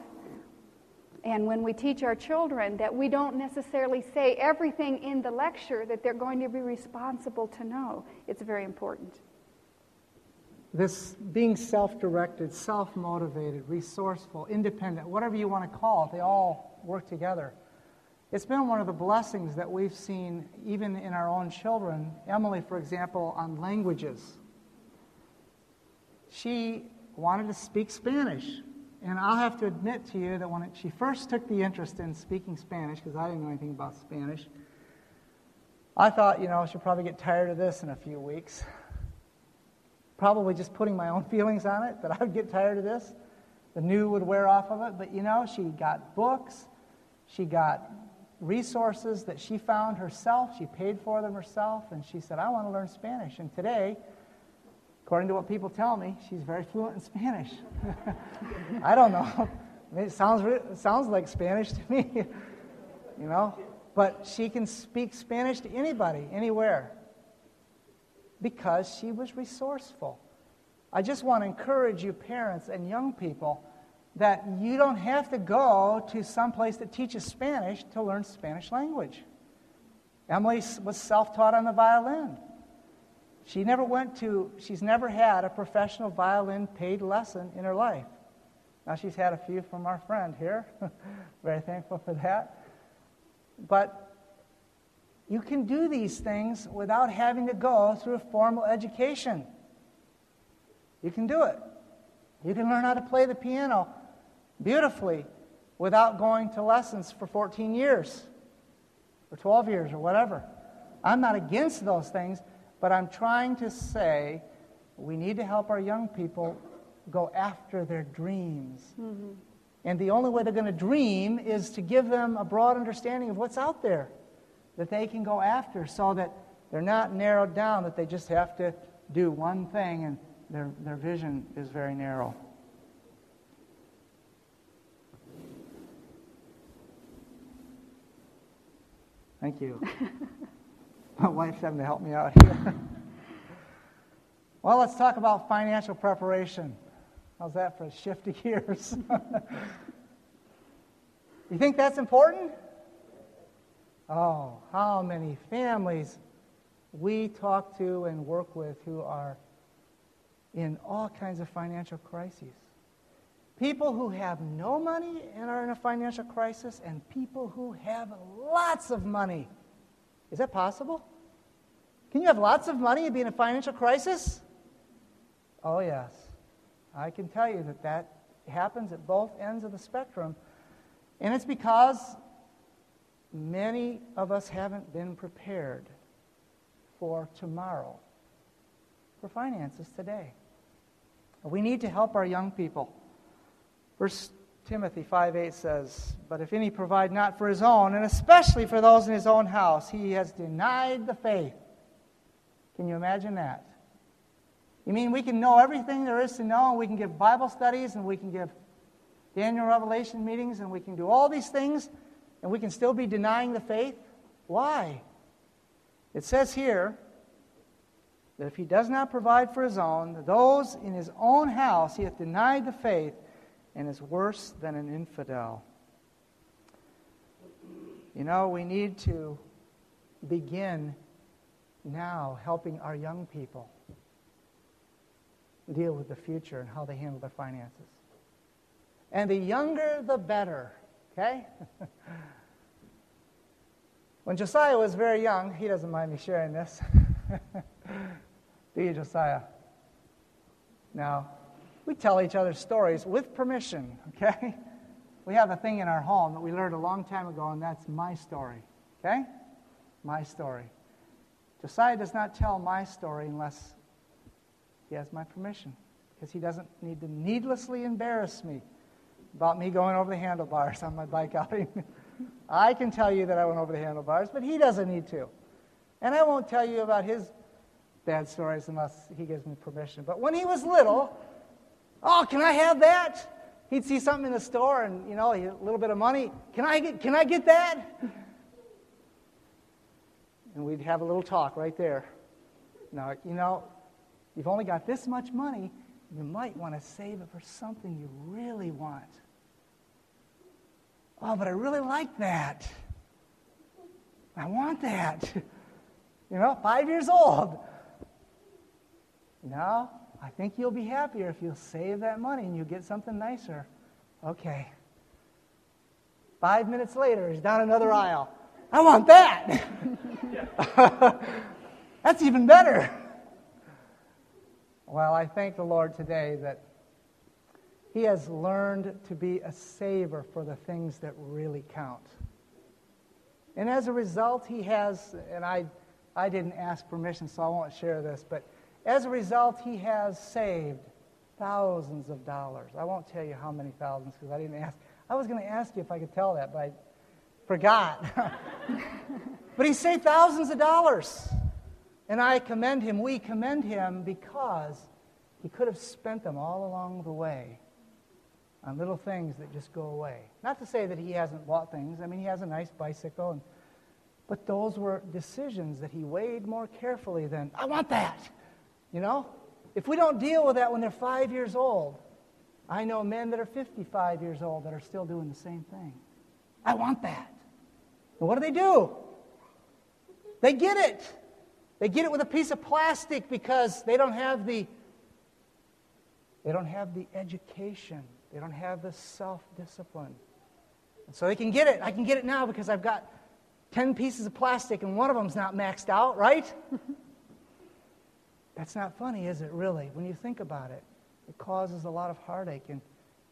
And when we teach our children that we don't necessarily say everything in the lecture that they're going to be responsible to know, it's very important. This being self directed, self motivated, resourceful, independent, whatever you want to call it, they all work together. It's been one of the blessings that we've seen even in our own children. Emily, for example, on languages. She wanted to speak Spanish. And I'll have to admit to you that when she first took the interest in speaking Spanish, because I didn't know anything about Spanish, I thought, you know, she'll probably get tired of this in a few weeks. Probably just putting my own <laughs> feelings on it, that I would get tired of this. The new would wear off of it. But, you know, she got books, she got resources that she found herself, she paid for them herself, and she said, I want to learn Spanish. And today, According to what people tell me, she's very fluent in Spanish. <laughs> I don't know. I mean, it sounds, it sounds like Spanish to me, <laughs> you know? But she can speak Spanish to anybody, anywhere, because she was resourceful. I just want to encourage you, parents and young people, that you don't have to go to some place that teaches Spanish to learn Spanish language. Emily was self taught on the violin. She never went to, she's never had a professional violin paid lesson in her life. Now, she's had a few from our friend here. <laughs> Very thankful for that. But you can do these things without having to go through a formal education. You can do it. You can learn how to play the piano beautifully without going to lessons for 14 years or 12 years or whatever. I'm not against those things, but I'm trying to say we need to help our young people go after their dreams. Mm-hmm. And the only way they're going to dream is to give them a broad understanding of what's out there that they can go after so that they're not narrowed down, that they just have to do one thing and their, their vision is very narrow. Thank you. <laughs> My wife's having to help me out here. <laughs> well, let's talk about financial preparation. How's that for a shift of gears? <laughs> you think that's important? Oh, how many families we talk to and work with who are in all kinds of financial crises. People who have no money and are in a financial crisis, and people who have lots of money. Is that possible? Can you have lots of money and be in a financial crisis? Oh, yes. I can tell you that that happens at both ends of the spectrum. And it's because many of us haven't been prepared for tomorrow, for finances today. We need to help our young people. First Timothy 5 8 says, But if any provide not for his own, and especially for those in his own house, he has denied the faith. Can you imagine that? You mean we can know everything there is to know, and we can give Bible studies, and we can give Daniel Revelation meetings, and we can do all these things, and we can still be denying the faith? Why? It says here that if he does not provide for his own, those in his own house he hath denied the faith and is worse than an infidel. You know, we need to begin now helping our young people deal with the future and how they handle their finances. And the younger, the better, okay? <laughs> when Josiah was very young, he doesn't mind me sharing this. <laughs> Do you, Josiah? Now, we tell each other stories with permission, okay? <laughs> We have a thing in our home that we learned a long time ago, and that's my story, okay? My story. Josiah does not tell my story unless he has my permission, because he doesn't need to needlessly embarrass me about me going over the handlebars on my bike outing. <laughs> I can tell you that I went over the handlebars, but he doesn't need to. And I won't tell you about his bad stories unless he gives me permission. But when he was little, Oh, can I have that? He'd see something in the store and, you know, a little bit of money. Can I get, can I get that? And we'd have a little talk right there. Now, you know, you've only got this much money. You might want to save it for something you really want. Oh, but I really like that. I want that. <laughs> You know, five years old. No, I think you'll be happier if you'll save that money and you get something nicer. Okay. Five minutes later, he's down another aisle. I want that. <laughs> That's even better. Well, I thank the Lord today that he has learned to be a saver for the things that really count. And as a result, he has, and I, I didn't ask permission, so I won't share this, but as a result, he has saved thousands of dollars. I won't tell you how many thousands because I didn't ask. I was going to ask you if I could tell that, but I forgot. <laughs> but he saved thousands of dollars. And I commend him, we commend him because he could have spent them all along the way on little things that just go away. Not to say that he hasn't bought things. I mean, he has a nice bicycle, and, but those were decisions that he weighed more carefully than, I want that. You know? if we don't deal with that when they're five years old, I know men that are 55 years old that are still doing the same thing. I want that. And what do they do? They get it. They get it with a piece of plastic because they don't have the they don't have the education. They don't have the self-discipline. And so they can get it. I can get it now because I've got 10 pieces of plastic and one of them's not maxed out, right? <laughs> That's not funny, is it, really, when you think about it? It causes a lot of heartache in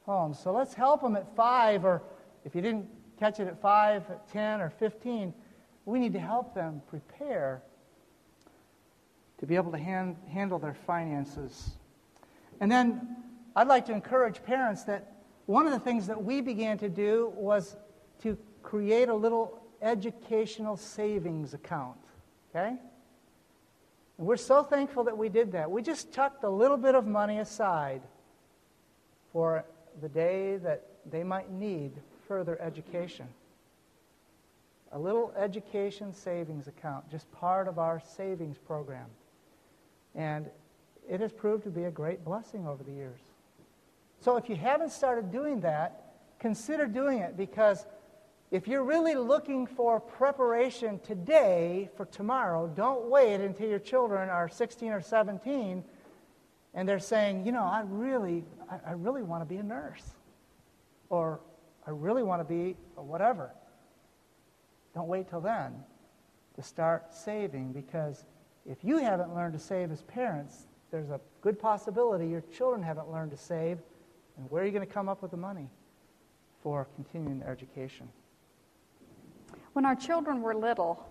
homes. Oh, so let's help them at five, or if you didn't catch it at five, at 10, or 15, we need to help them prepare to be able to hand, handle their finances. And then I'd like to encourage parents that one of the things that we began to do was to create a little educational savings account. Okay? And we're so thankful that we did that. We just tucked a little bit of money aside for the day that they might need further education. A little education savings account, just part of our savings program. And it has proved to be a great blessing over the years. So if you haven't started doing that, consider doing it because if you're really looking for preparation today for tomorrow, don't wait until your children are 16 or 17 and they're saying, you know, I really, I, really want to be a nurse. Or I really want to be whatever. Don't wait till then to start saving because if you haven't learned to save as parents, there's a good possibility your children haven't learned to save. And where are you going to come up with the money for continuing their education? When our children were little,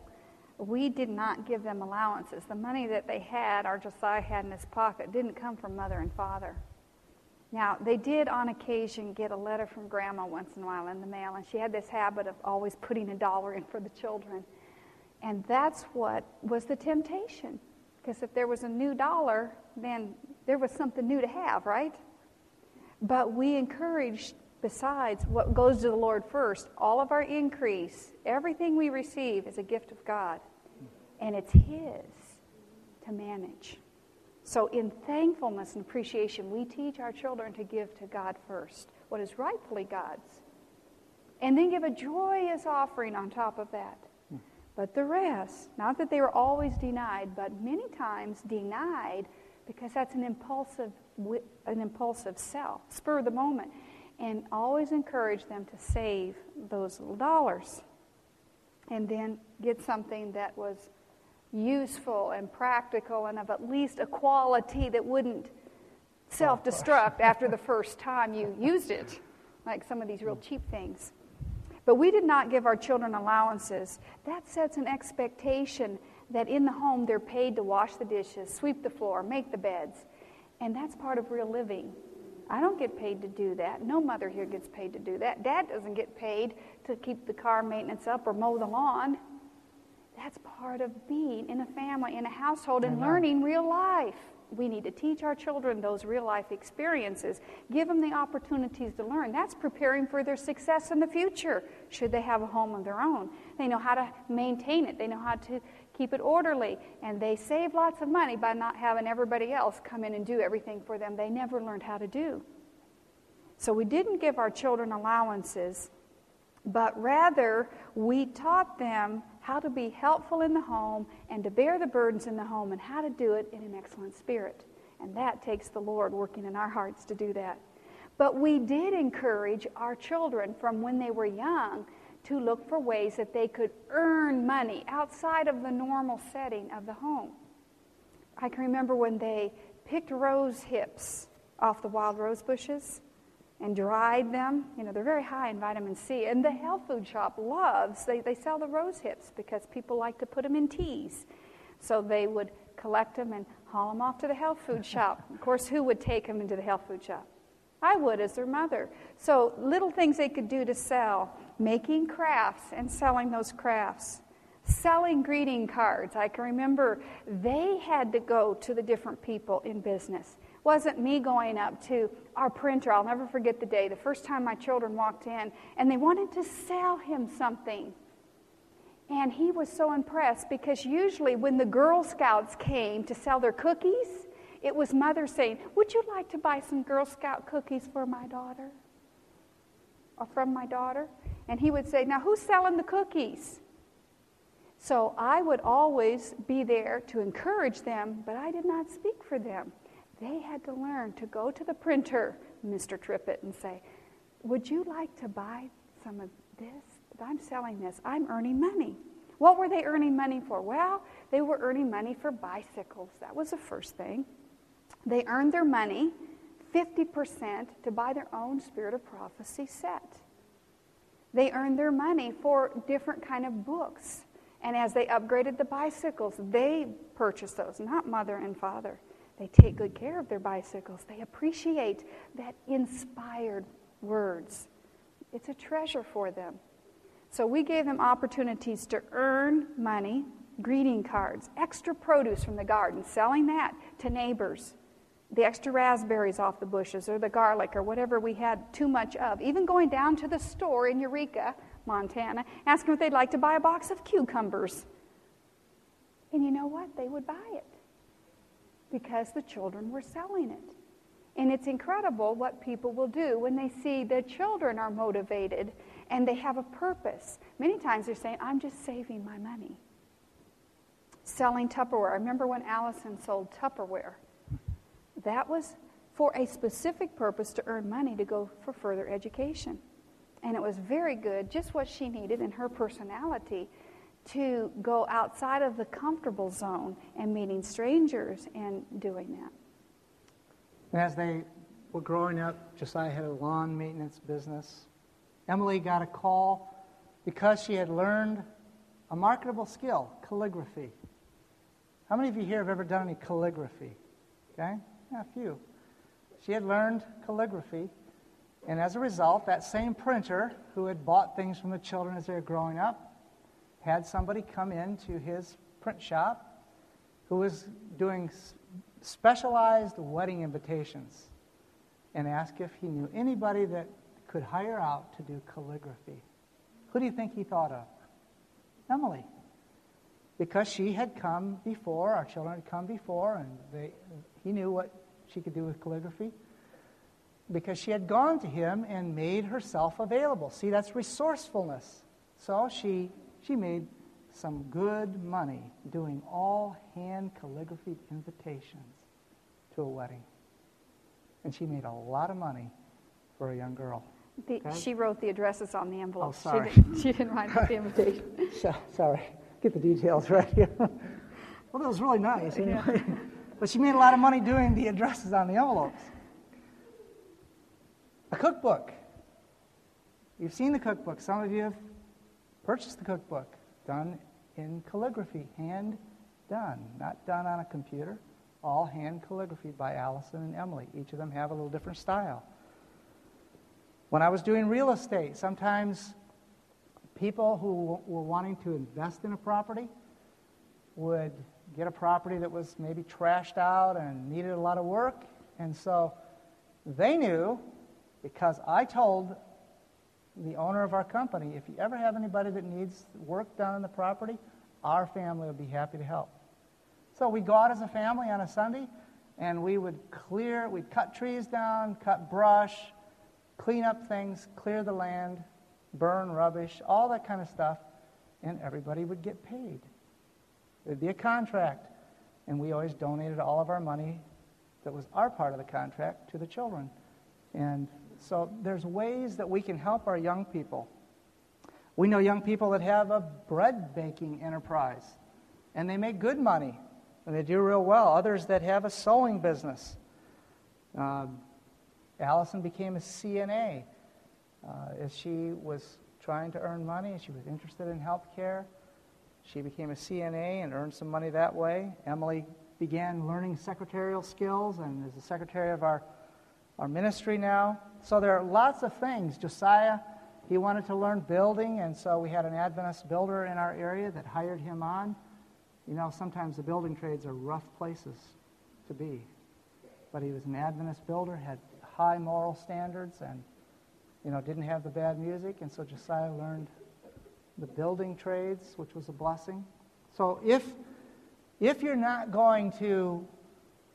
we did not give them allowances. The money that they had, our Josiah had in his pocket, didn't come from mother and father. Now, they did on occasion get a letter from grandma once in a while in the mail, and she had this habit of always putting a dollar in for the children. And that's what was the temptation. Because if there was a new dollar, then there was something new to have, right? But we encouraged Besides, what goes to the Lord first, all of our increase, everything we receive is a gift of God, and it's His to manage. So, in thankfulness and appreciation, we teach our children to give to God first, what is rightfully God's, and then give a joyous offering on top of that. But the rest, not that they were always denied, but many times denied because that's an impulsive, an impulsive self, spur of the moment and always encourage them to save those little dollars and then get something that was useful and practical and of at least a quality that wouldn't self destruct oh, after the first time you used it, like some of these real cheap things. But we did not give our children allowances. That sets an expectation that in the home they're paid to wash the dishes, sweep the floor, make the beds. And that's part of real living. I don't get paid to do that. No mother here gets paid to do that. Dad doesn't get paid to keep the car maintenance up or mow the lawn. That's part of being in a family, in a household, and learning real life. We need to teach our children those real life experiences, give them the opportunities to learn. That's preparing for their success in the future, should they have a home of their own. They know how to maintain it, they know how to keep it orderly, and they save lots of money by not having everybody else come in and do everything for them they never learned how to do. So we didn't give our children allowances, but rather we taught them how to be helpful in the home and to bear the burdens in the home and how to do it in an excellent spirit. And that takes the Lord working in our hearts to do that. But we did encourage our children from when they were young to look for ways that they could earn money outside of the normal setting of the home. I can remember when they picked rose hips off the wild rose bushes and dried them. You know, they're very high in vitamin C. And the health food shop loves, they, they sell the rose hips because people like to put them in teas. So they would collect them and haul them off to the health food <laughs> shop. Of course, who would take them into the health food shop? I would as their mother. So little things they could do to sell making crafts and selling those crafts, selling greeting cards. I can remember they had to go to the different people in business. Wasn't me going up to our printer. I'll never forget the day, the first time my children walked in, and they wanted to sell him something. And he was so impressed because usually when the Girl Scouts came to sell their cookies, It was mother saying, Would you like to buy some Girl Scout cookies for my daughter? Or from my daughter? And he would say, Now who's selling the cookies? So I would always be there to encourage them, but I did not speak for them. They had to learn to go to the printer, Mr. Trippett, and say, Would you like to buy some of this? I'm selling this. I'm earning money. What were they earning money for? Well, they were earning money for bicycles. That was the first thing. They earned their money 50% to buy their own Spirit of Prophecy set. They earned their money for different kind of books. And as they upgraded the bicycles, they purchased those, not mother and father. They take good care of their bicycles. They appreciate that inspired words. It's a treasure for them. So we gave them opportunities to earn money, greeting cards, extra produce from the garden, selling that to neighbors, the extra raspberries off the bushes or the garlic or whatever we had too much of. Even going down to the store in Eureka, Montana, asking if they'd like to buy a box of cucumbers. And you know what? They would buy it because the children were selling it. And it's incredible what people will do when they see their children are motivated and they have a purpose. Many times they're saying, I'm just saving my money. Selling Tupperware. I remember when Allison sold Tupperware. That was for a specific purpose to earn money to go for further education. And it was very good, just what she needed in her personality to go outside of the comfortable zone and meeting strangers and doing that. And as they were growing up, Josiah had a lawn maintenance business. Emily got a call because she had learned a marketable skill, calligraphy. How many of you here have ever done any calligraphy? Okay? Yeah, a few. She had learned calligraphy, and as a result, that same printer who had bought things from the children as they were growing up had somebody come into his print shop who was doing specialized wedding invitations and ask if he knew anybody that could hire out to do calligraphy. Who do you think he thought of? Emily. Because she had come before, our children had come before, and they, he knew what she could do with calligraphy. Because she had gone to him and made herself available. See, that's resourcefulness. So she, she made some good money doing all hand calligraphy invitations to a wedding. And she made a lot of money for a young girl. The, okay? She wrote the addresses on the envelope. Oh, sorry. She, didn't, she didn't write the <laughs> invitation. so, sorry. Get the details right here. well, that was really nice. Anyway. Yeah. <laughs> but she made a lot of money doing the addresses on the envelopes. A cookbook. You've seen the cookbook. Some of you have purchased the cookbook, done in calligraphy, hand done, not done on a computer. All hand calligraphy by Allison and Emily. Each of them have a little different style. When I was doing real estate, sometimes people who were wanting to invest in a property would get a property that was maybe trashed out and needed a lot of work. And so they knew, because I told the owner of our company, if you ever have anybody that needs work done on the property, our family would be happy to help. So we go out as a family on a Sunday and we would clear, we'd cut trees down, cut brush, clean up things, clear the land, burn rubbish, all that kind of stuff, and everybody would get paid. There'd be a contract, and we always donated all of our money that was our part of the contract to the children. And so there's ways that we can help our young people. We know young people that have a bread baking enterprise, and they make good money, and they do real well. Others that have a sewing business. Um, Allison became a CNA uh, as she was trying to earn money. She was interested in health care. She became a CNA and earned some money that way. Emily began learning secretarial skills and is the secretary of our, our ministry now. So there are lots of things. Josiah, he wanted to learn building, and so we had an Adventist builder in our area that hired him on. You know, sometimes the building trades are rough places to be. But he was an Adventist builder, had high moral standards and, you know, didn't have the bad music. And so Josiah learned the building trades, which was a blessing. So if, if you're not going to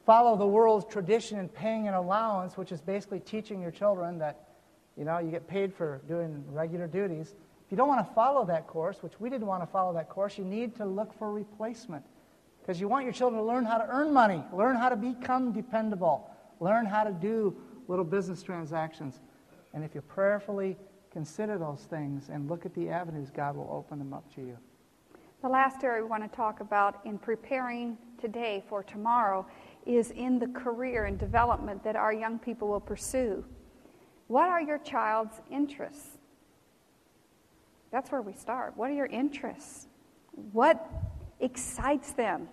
follow the world's tradition in paying an allowance, which is basically teaching your children that, you know, you get paid for doing regular duties. If you don't want to follow that course, which we didn't want to follow that course, you need to look for replacement. Because you want your children to learn how to earn money, learn how to become dependable, learn how to do little business transactions. And if you prayerfully consider those things and look at the avenues, God will open them up to you. The last area we want to talk about in preparing today for tomorrow is in the career and development that our young people will pursue. What are your child's interests? That's where we start. What are your interests? What excites them?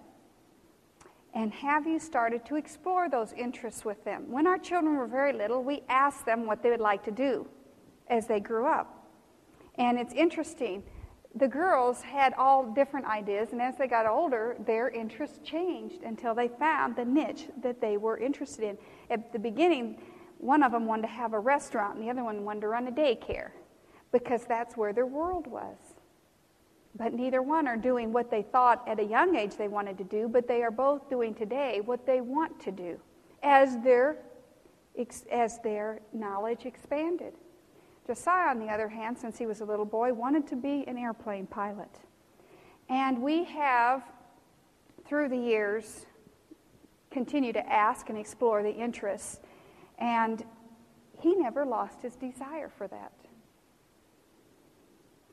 And have you started to explore those interests with them? When our children were very little, we asked them what they would like to do as they grew up. And it's interesting. The girls had all different ideas, and as they got older, their interests changed until they found the niche that they were interested in. At the beginning, one of them wanted to have a restaurant, and the other one wanted to run a daycare because that's where their world was. But neither one are doing what they thought at a young age they wanted to do, but they are both doing today what they want to do as their, as their knowledge expanded. Josiah, on the other hand, since he was a little boy, wanted to be an airplane pilot. And we have, through the years, continued to ask and explore the interests. And he never lost his desire for that.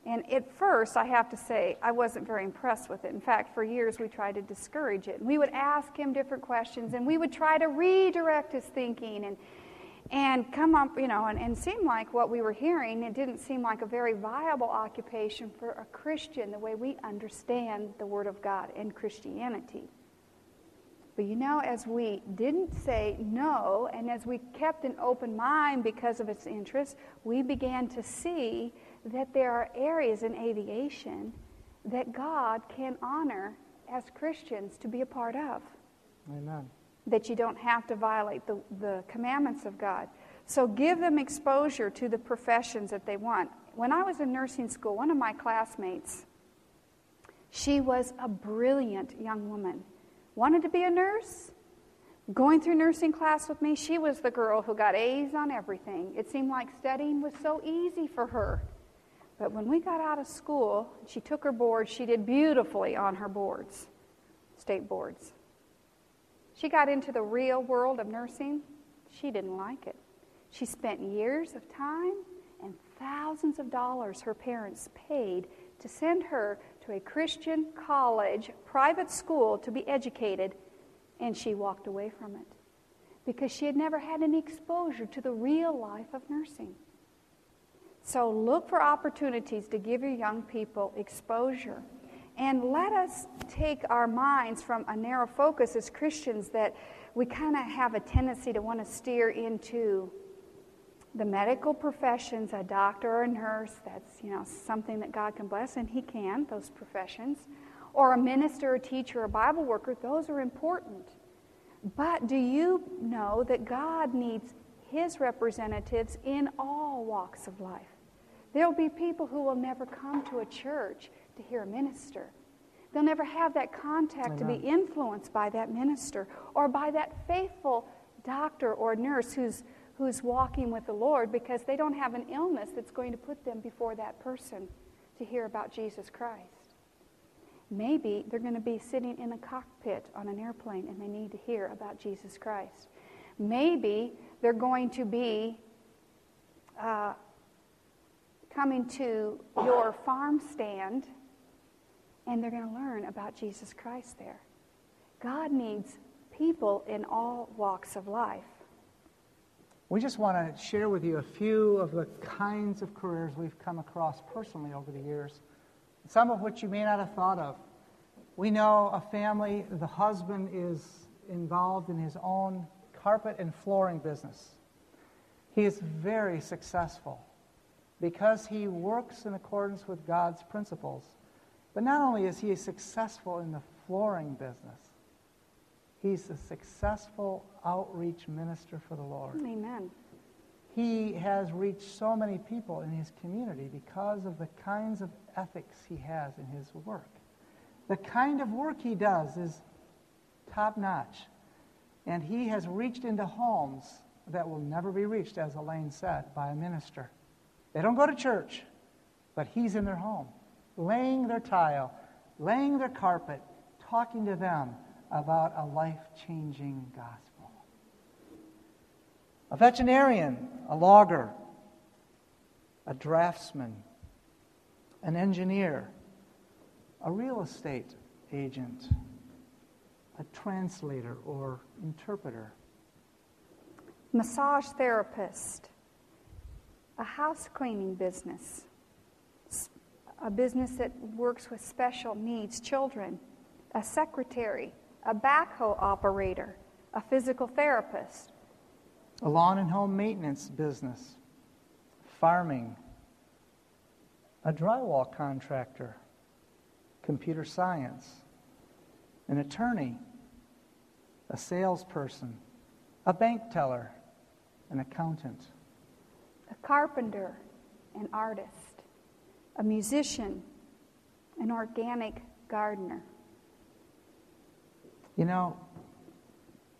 And at first, I have to say, I wasn't very impressed with it. In fact, for years, we tried to discourage it. We would ask him different questions, and we would try to redirect his thinking and, and come up, you know, and, and seem like what we were hearing, it didn't seem like a very viable occupation for a Christian the way we understand the Word of God and Christianity. But you know, as we didn't say no, and as we kept an open mind because of its interest, we began to see that there are areas in aviation that God can honor as Christians to be a part of. Amen. That you don't have to violate the, the commandments of God. So give them exposure to the professions that they want. When I was in nursing school, one of my classmates, she was a brilliant young woman. Wanted to be a nurse, going through nursing class with me, she was the girl who got A's on everything. It seemed like studying was so easy for her. But when we got out of school, she took her boards, she did beautifully on her boards, state boards. She got into the real world of nursing. She didn't like it. She spent years of time and thousands of dollars her parents paid to send her to a Christian college, private school to be educated, and she walked away from it because she had never had any exposure to the real life of nursing. So look for opportunities to give your young people exposure. And let us take our minds from a narrow focus as Christians that we kind of have a tendency to want to steer into the medical professions, a doctor or a nurse, that's you know something that God can bless, and He can, those professions. Or a minister, a teacher, a Bible worker, those are important. But do you know that God needs His representatives in all walks of life? There will be people who will never come to a church to hear a minister. They'll never have that contact to be influenced by that minister or by that faithful doctor or nurse who's, who's walking with the Lord because they don't have an illness that's going to put them before that person to hear about Jesus Christ. Maybe they're going to be sitting in a cockpit on an airplane and they need to hear about Jesus Christ. Maybe they're going to be uh, coming to your farm stand and they're going to learn about Jesus Christ there. God needs people in all walks of life. We just want to share with you a few of the kinds of careers we've come across personally over the years, some of which you may not have thought of. We know a family, the husband is involved in his own carpet and flooring business. He is very successful because he works in accordance with God's principles. But not only is he successful in the flooring business, he's a successful outreach minister for the Lord. Amen. He has reached so many people in his community because of the kinds of ethics he has in his work. The kind of work he does is top notch. And he has reached into homes that will never be reached, as Alane said, by a minister. They don't go to church, but he's in their home, laying their tile, laying their carpet, talking to them about a life changing gospel. A veterinarian, a logger, a draftsman, an engineer, a real estate agent, a translator or interpreter, massage therapist, a house cleaning business, a business that works with special needs children, a secretary, a backhoe operator, a physical therapist, a lawn and home maintenance business, farming, a drywall contractor, computer science, an attorney, a salesperson, a bank teller, an accountant, a carpenter, an artist, a musician, an organic gardener. You know,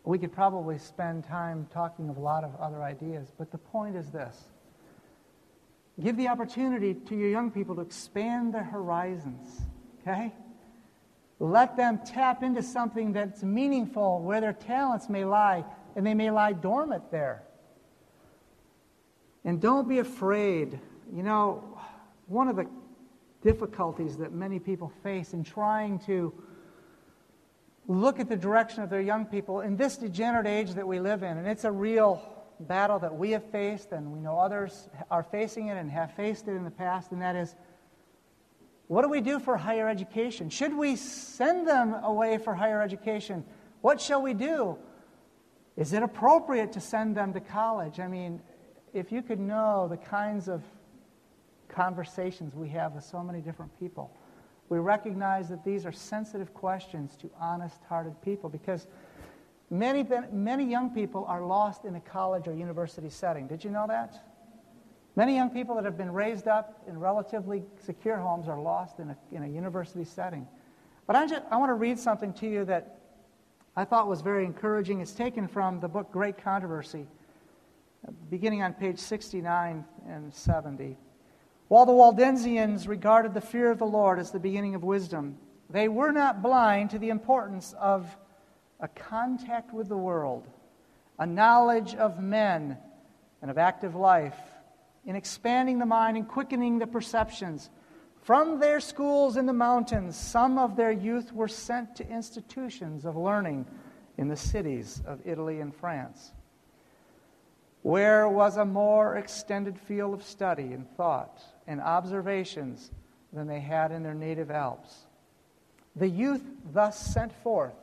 we could probably spend time talking of a lot of other ideas, but the point is this give the opportunity to your young people to expand their horizons, okay? Let them tap into something that's meaningful where their talents may lie, and they may lie dormant there. And don't be afraid. You know, one of the difficulties that many people face in trying to look at the direction of their young people in this degenerate age that we live in, and it's a real battle that we have faced, and we know others are facing it and have faced it in the past, and that is what do we do for higher education? Should we send them away for higher education? What shall we do? Is it appropriate to send them to college? I mean, if you could know the kinds of conversations we have with so many different people, we recognize that these are sensitive questions to honest hearted people because many, many young people are lost in a college or university setting. Did you know that? Many young people that have been raised up in relatively secure homes are lost in a, in a university setting. But I, just, I want to read something to you that I thought was very encouraging. It's taken from the book Great Controversy, beginning on page 69 and 70. While the Waldensians regarded the fear of the Lord as the beginning of wisdom, they were not blind to the importance of a contact with the world, a knowledge of men, and of active life in expanding the mind and quickening the perceptions. From their schools in the mountains, some of their youth were sent to institutions of learning in the cities of Italy and France, where was a more extended field of study and thought and observations than they had in their native Alps. The youth thus sent forth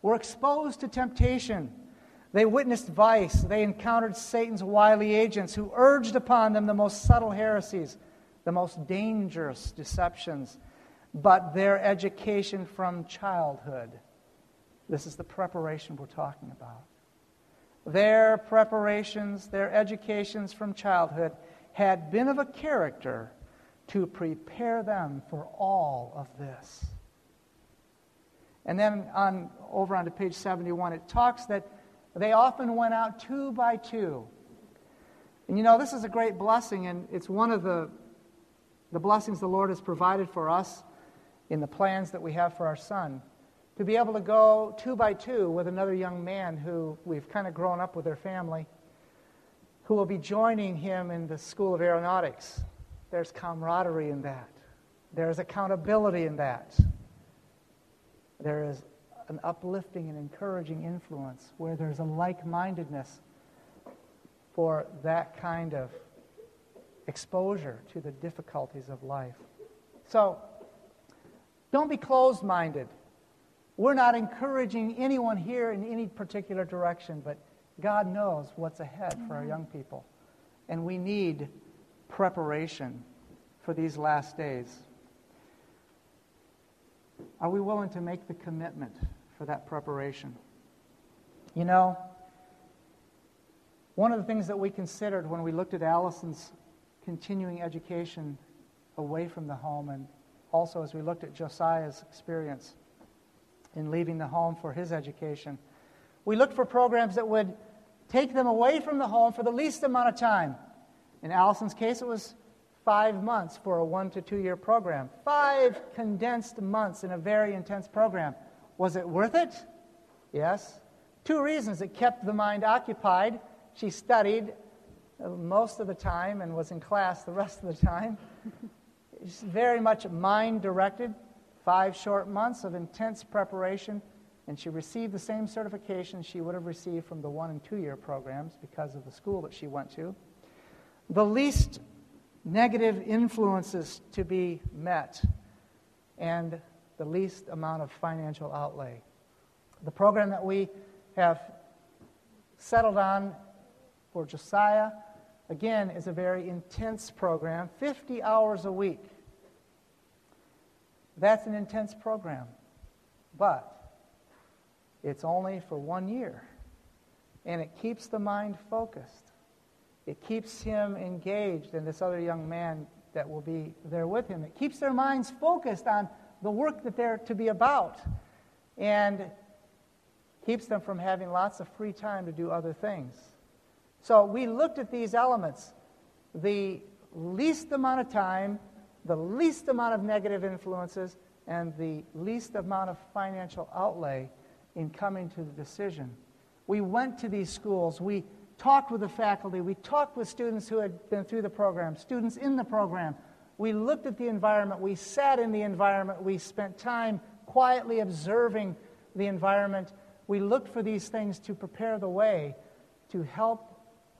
were exposed to temptation they witnessed vice. They encountered Satan's wily agents who urged upon them the most subtle heresies, the most dangerous deceptions. But their education from childhood, this is the preparation we're talking about. Their preparations, their educations from childhood had been of a character to prepare them for all of this. And then on over onto page 71, it talks that they often went out two by two. And you know, this is a great blessing, and it's one of the, the blessings the Lord has provided for us in the plans that we have for our son. To be able to go two by two with another young man who we've kind of grown up with their family, who will be joining him in the School of Aeronautics. There's camaraderie in that, there's accountability in that. There is an uplifting and encouraging influence, where there's a like mindedness for that kind of exposure to the difficulties of life. So, don't be closed minded. We're not encouraging anyone here in any particular direction, but God knows what's ahead for our young people. And we need preparation for these last days. Are we willing to make the commitment for that preparation? You know, one of the things that we considered when we looked at Allison's continuing education away from the home, and also as we looked at Josiah's experience in leaving the home for his education, We looked for programs that would take them away from the home for the least amount of time. In Allison's case, it was five months for a one to two year program. Five condensed months in a very intense program. Was it worth it? Yes. Two reasons it kept the mind occupied. She studied most of the time and was in class the rest of the time. it's very much mind directed. Five short months of intense preparation, and she received the same certification she would have received from the one and two year programs because of the school that she went to. The least negative influences to be met, and the least amount of financial outlay. The program that we have settled on for Josiah, again, is a very intense program 50 hours a week. That's an intense program, but it's only for one year. And it keeps the mind focused. It keeps him engaged and this other young man that will be there with him. It keeps their minds focused on the work that they're to be about and keeps them from having lots of free time to do other things. So we looked at these elements the least amount of time, the least amount of negative influences, and the least amount of financial outlay in coming to the decision. We went to these schools. We talked with the faculty. We talked with students who had been through the program, students in the program. We looked at the environment. We sat in the environment. We spent time quietly observing the environment. We looked for these things to prepare the way to help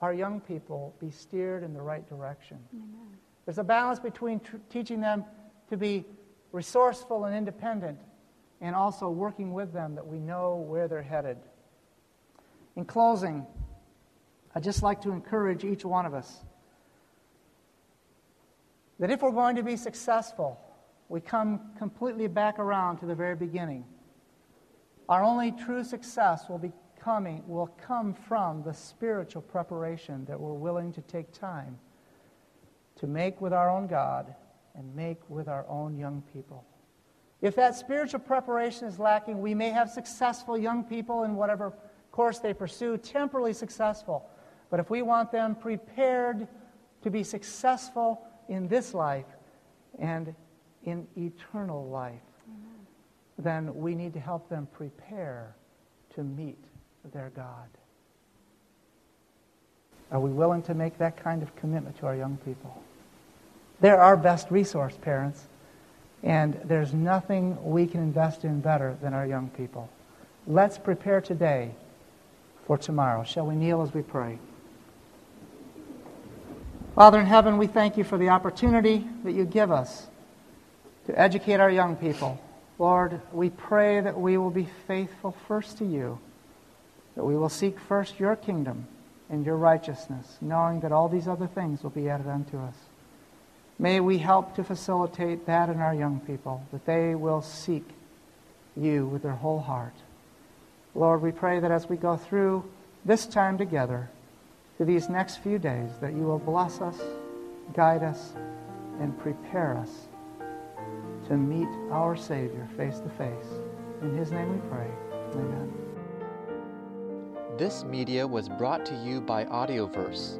our young people be steered in the right direction. Amen. There's a balance between tr- teaching them to be resourceful and independent and also working with them that we know where they're headed. In closing, I'd just like to encourage each one of us that if we're going to be successful, we come completely back around to the very beginning. Our only true success will be coming will come from the spiritual preparation that we're willing to take time to make with our own God and make with our own young people. If that spiritual preparation is lacking, we may have successful young people in whatever course they pursue, temporarily successful. But if we want them prepared to be successful in this life and in eternal life, then we need to help them prepare to meet their God. Are we willing to make that kind of commitment to our young people? They're our best resource, parents, and there's nothing we can invest in better than our young people. Let's prepare today for tomorrow. Shall we kneel as we pray? Father in heaven, we thank you for the opportunity that you give us to educate our young people. Lord, we pray that we will be faithful first to you, that we will seek first your kingdom and your righteousness, knowing that all these other things will be added unto us. May we help to facilitate that in our young people, that they will seek you with their whole heart. Lord, we pray that as we go through this time together, to these next few days, that you will bless us, guide us, and prepare us to meet our Savior face to face. In His name we pray. Amen. This media was brought to you by Audioverse,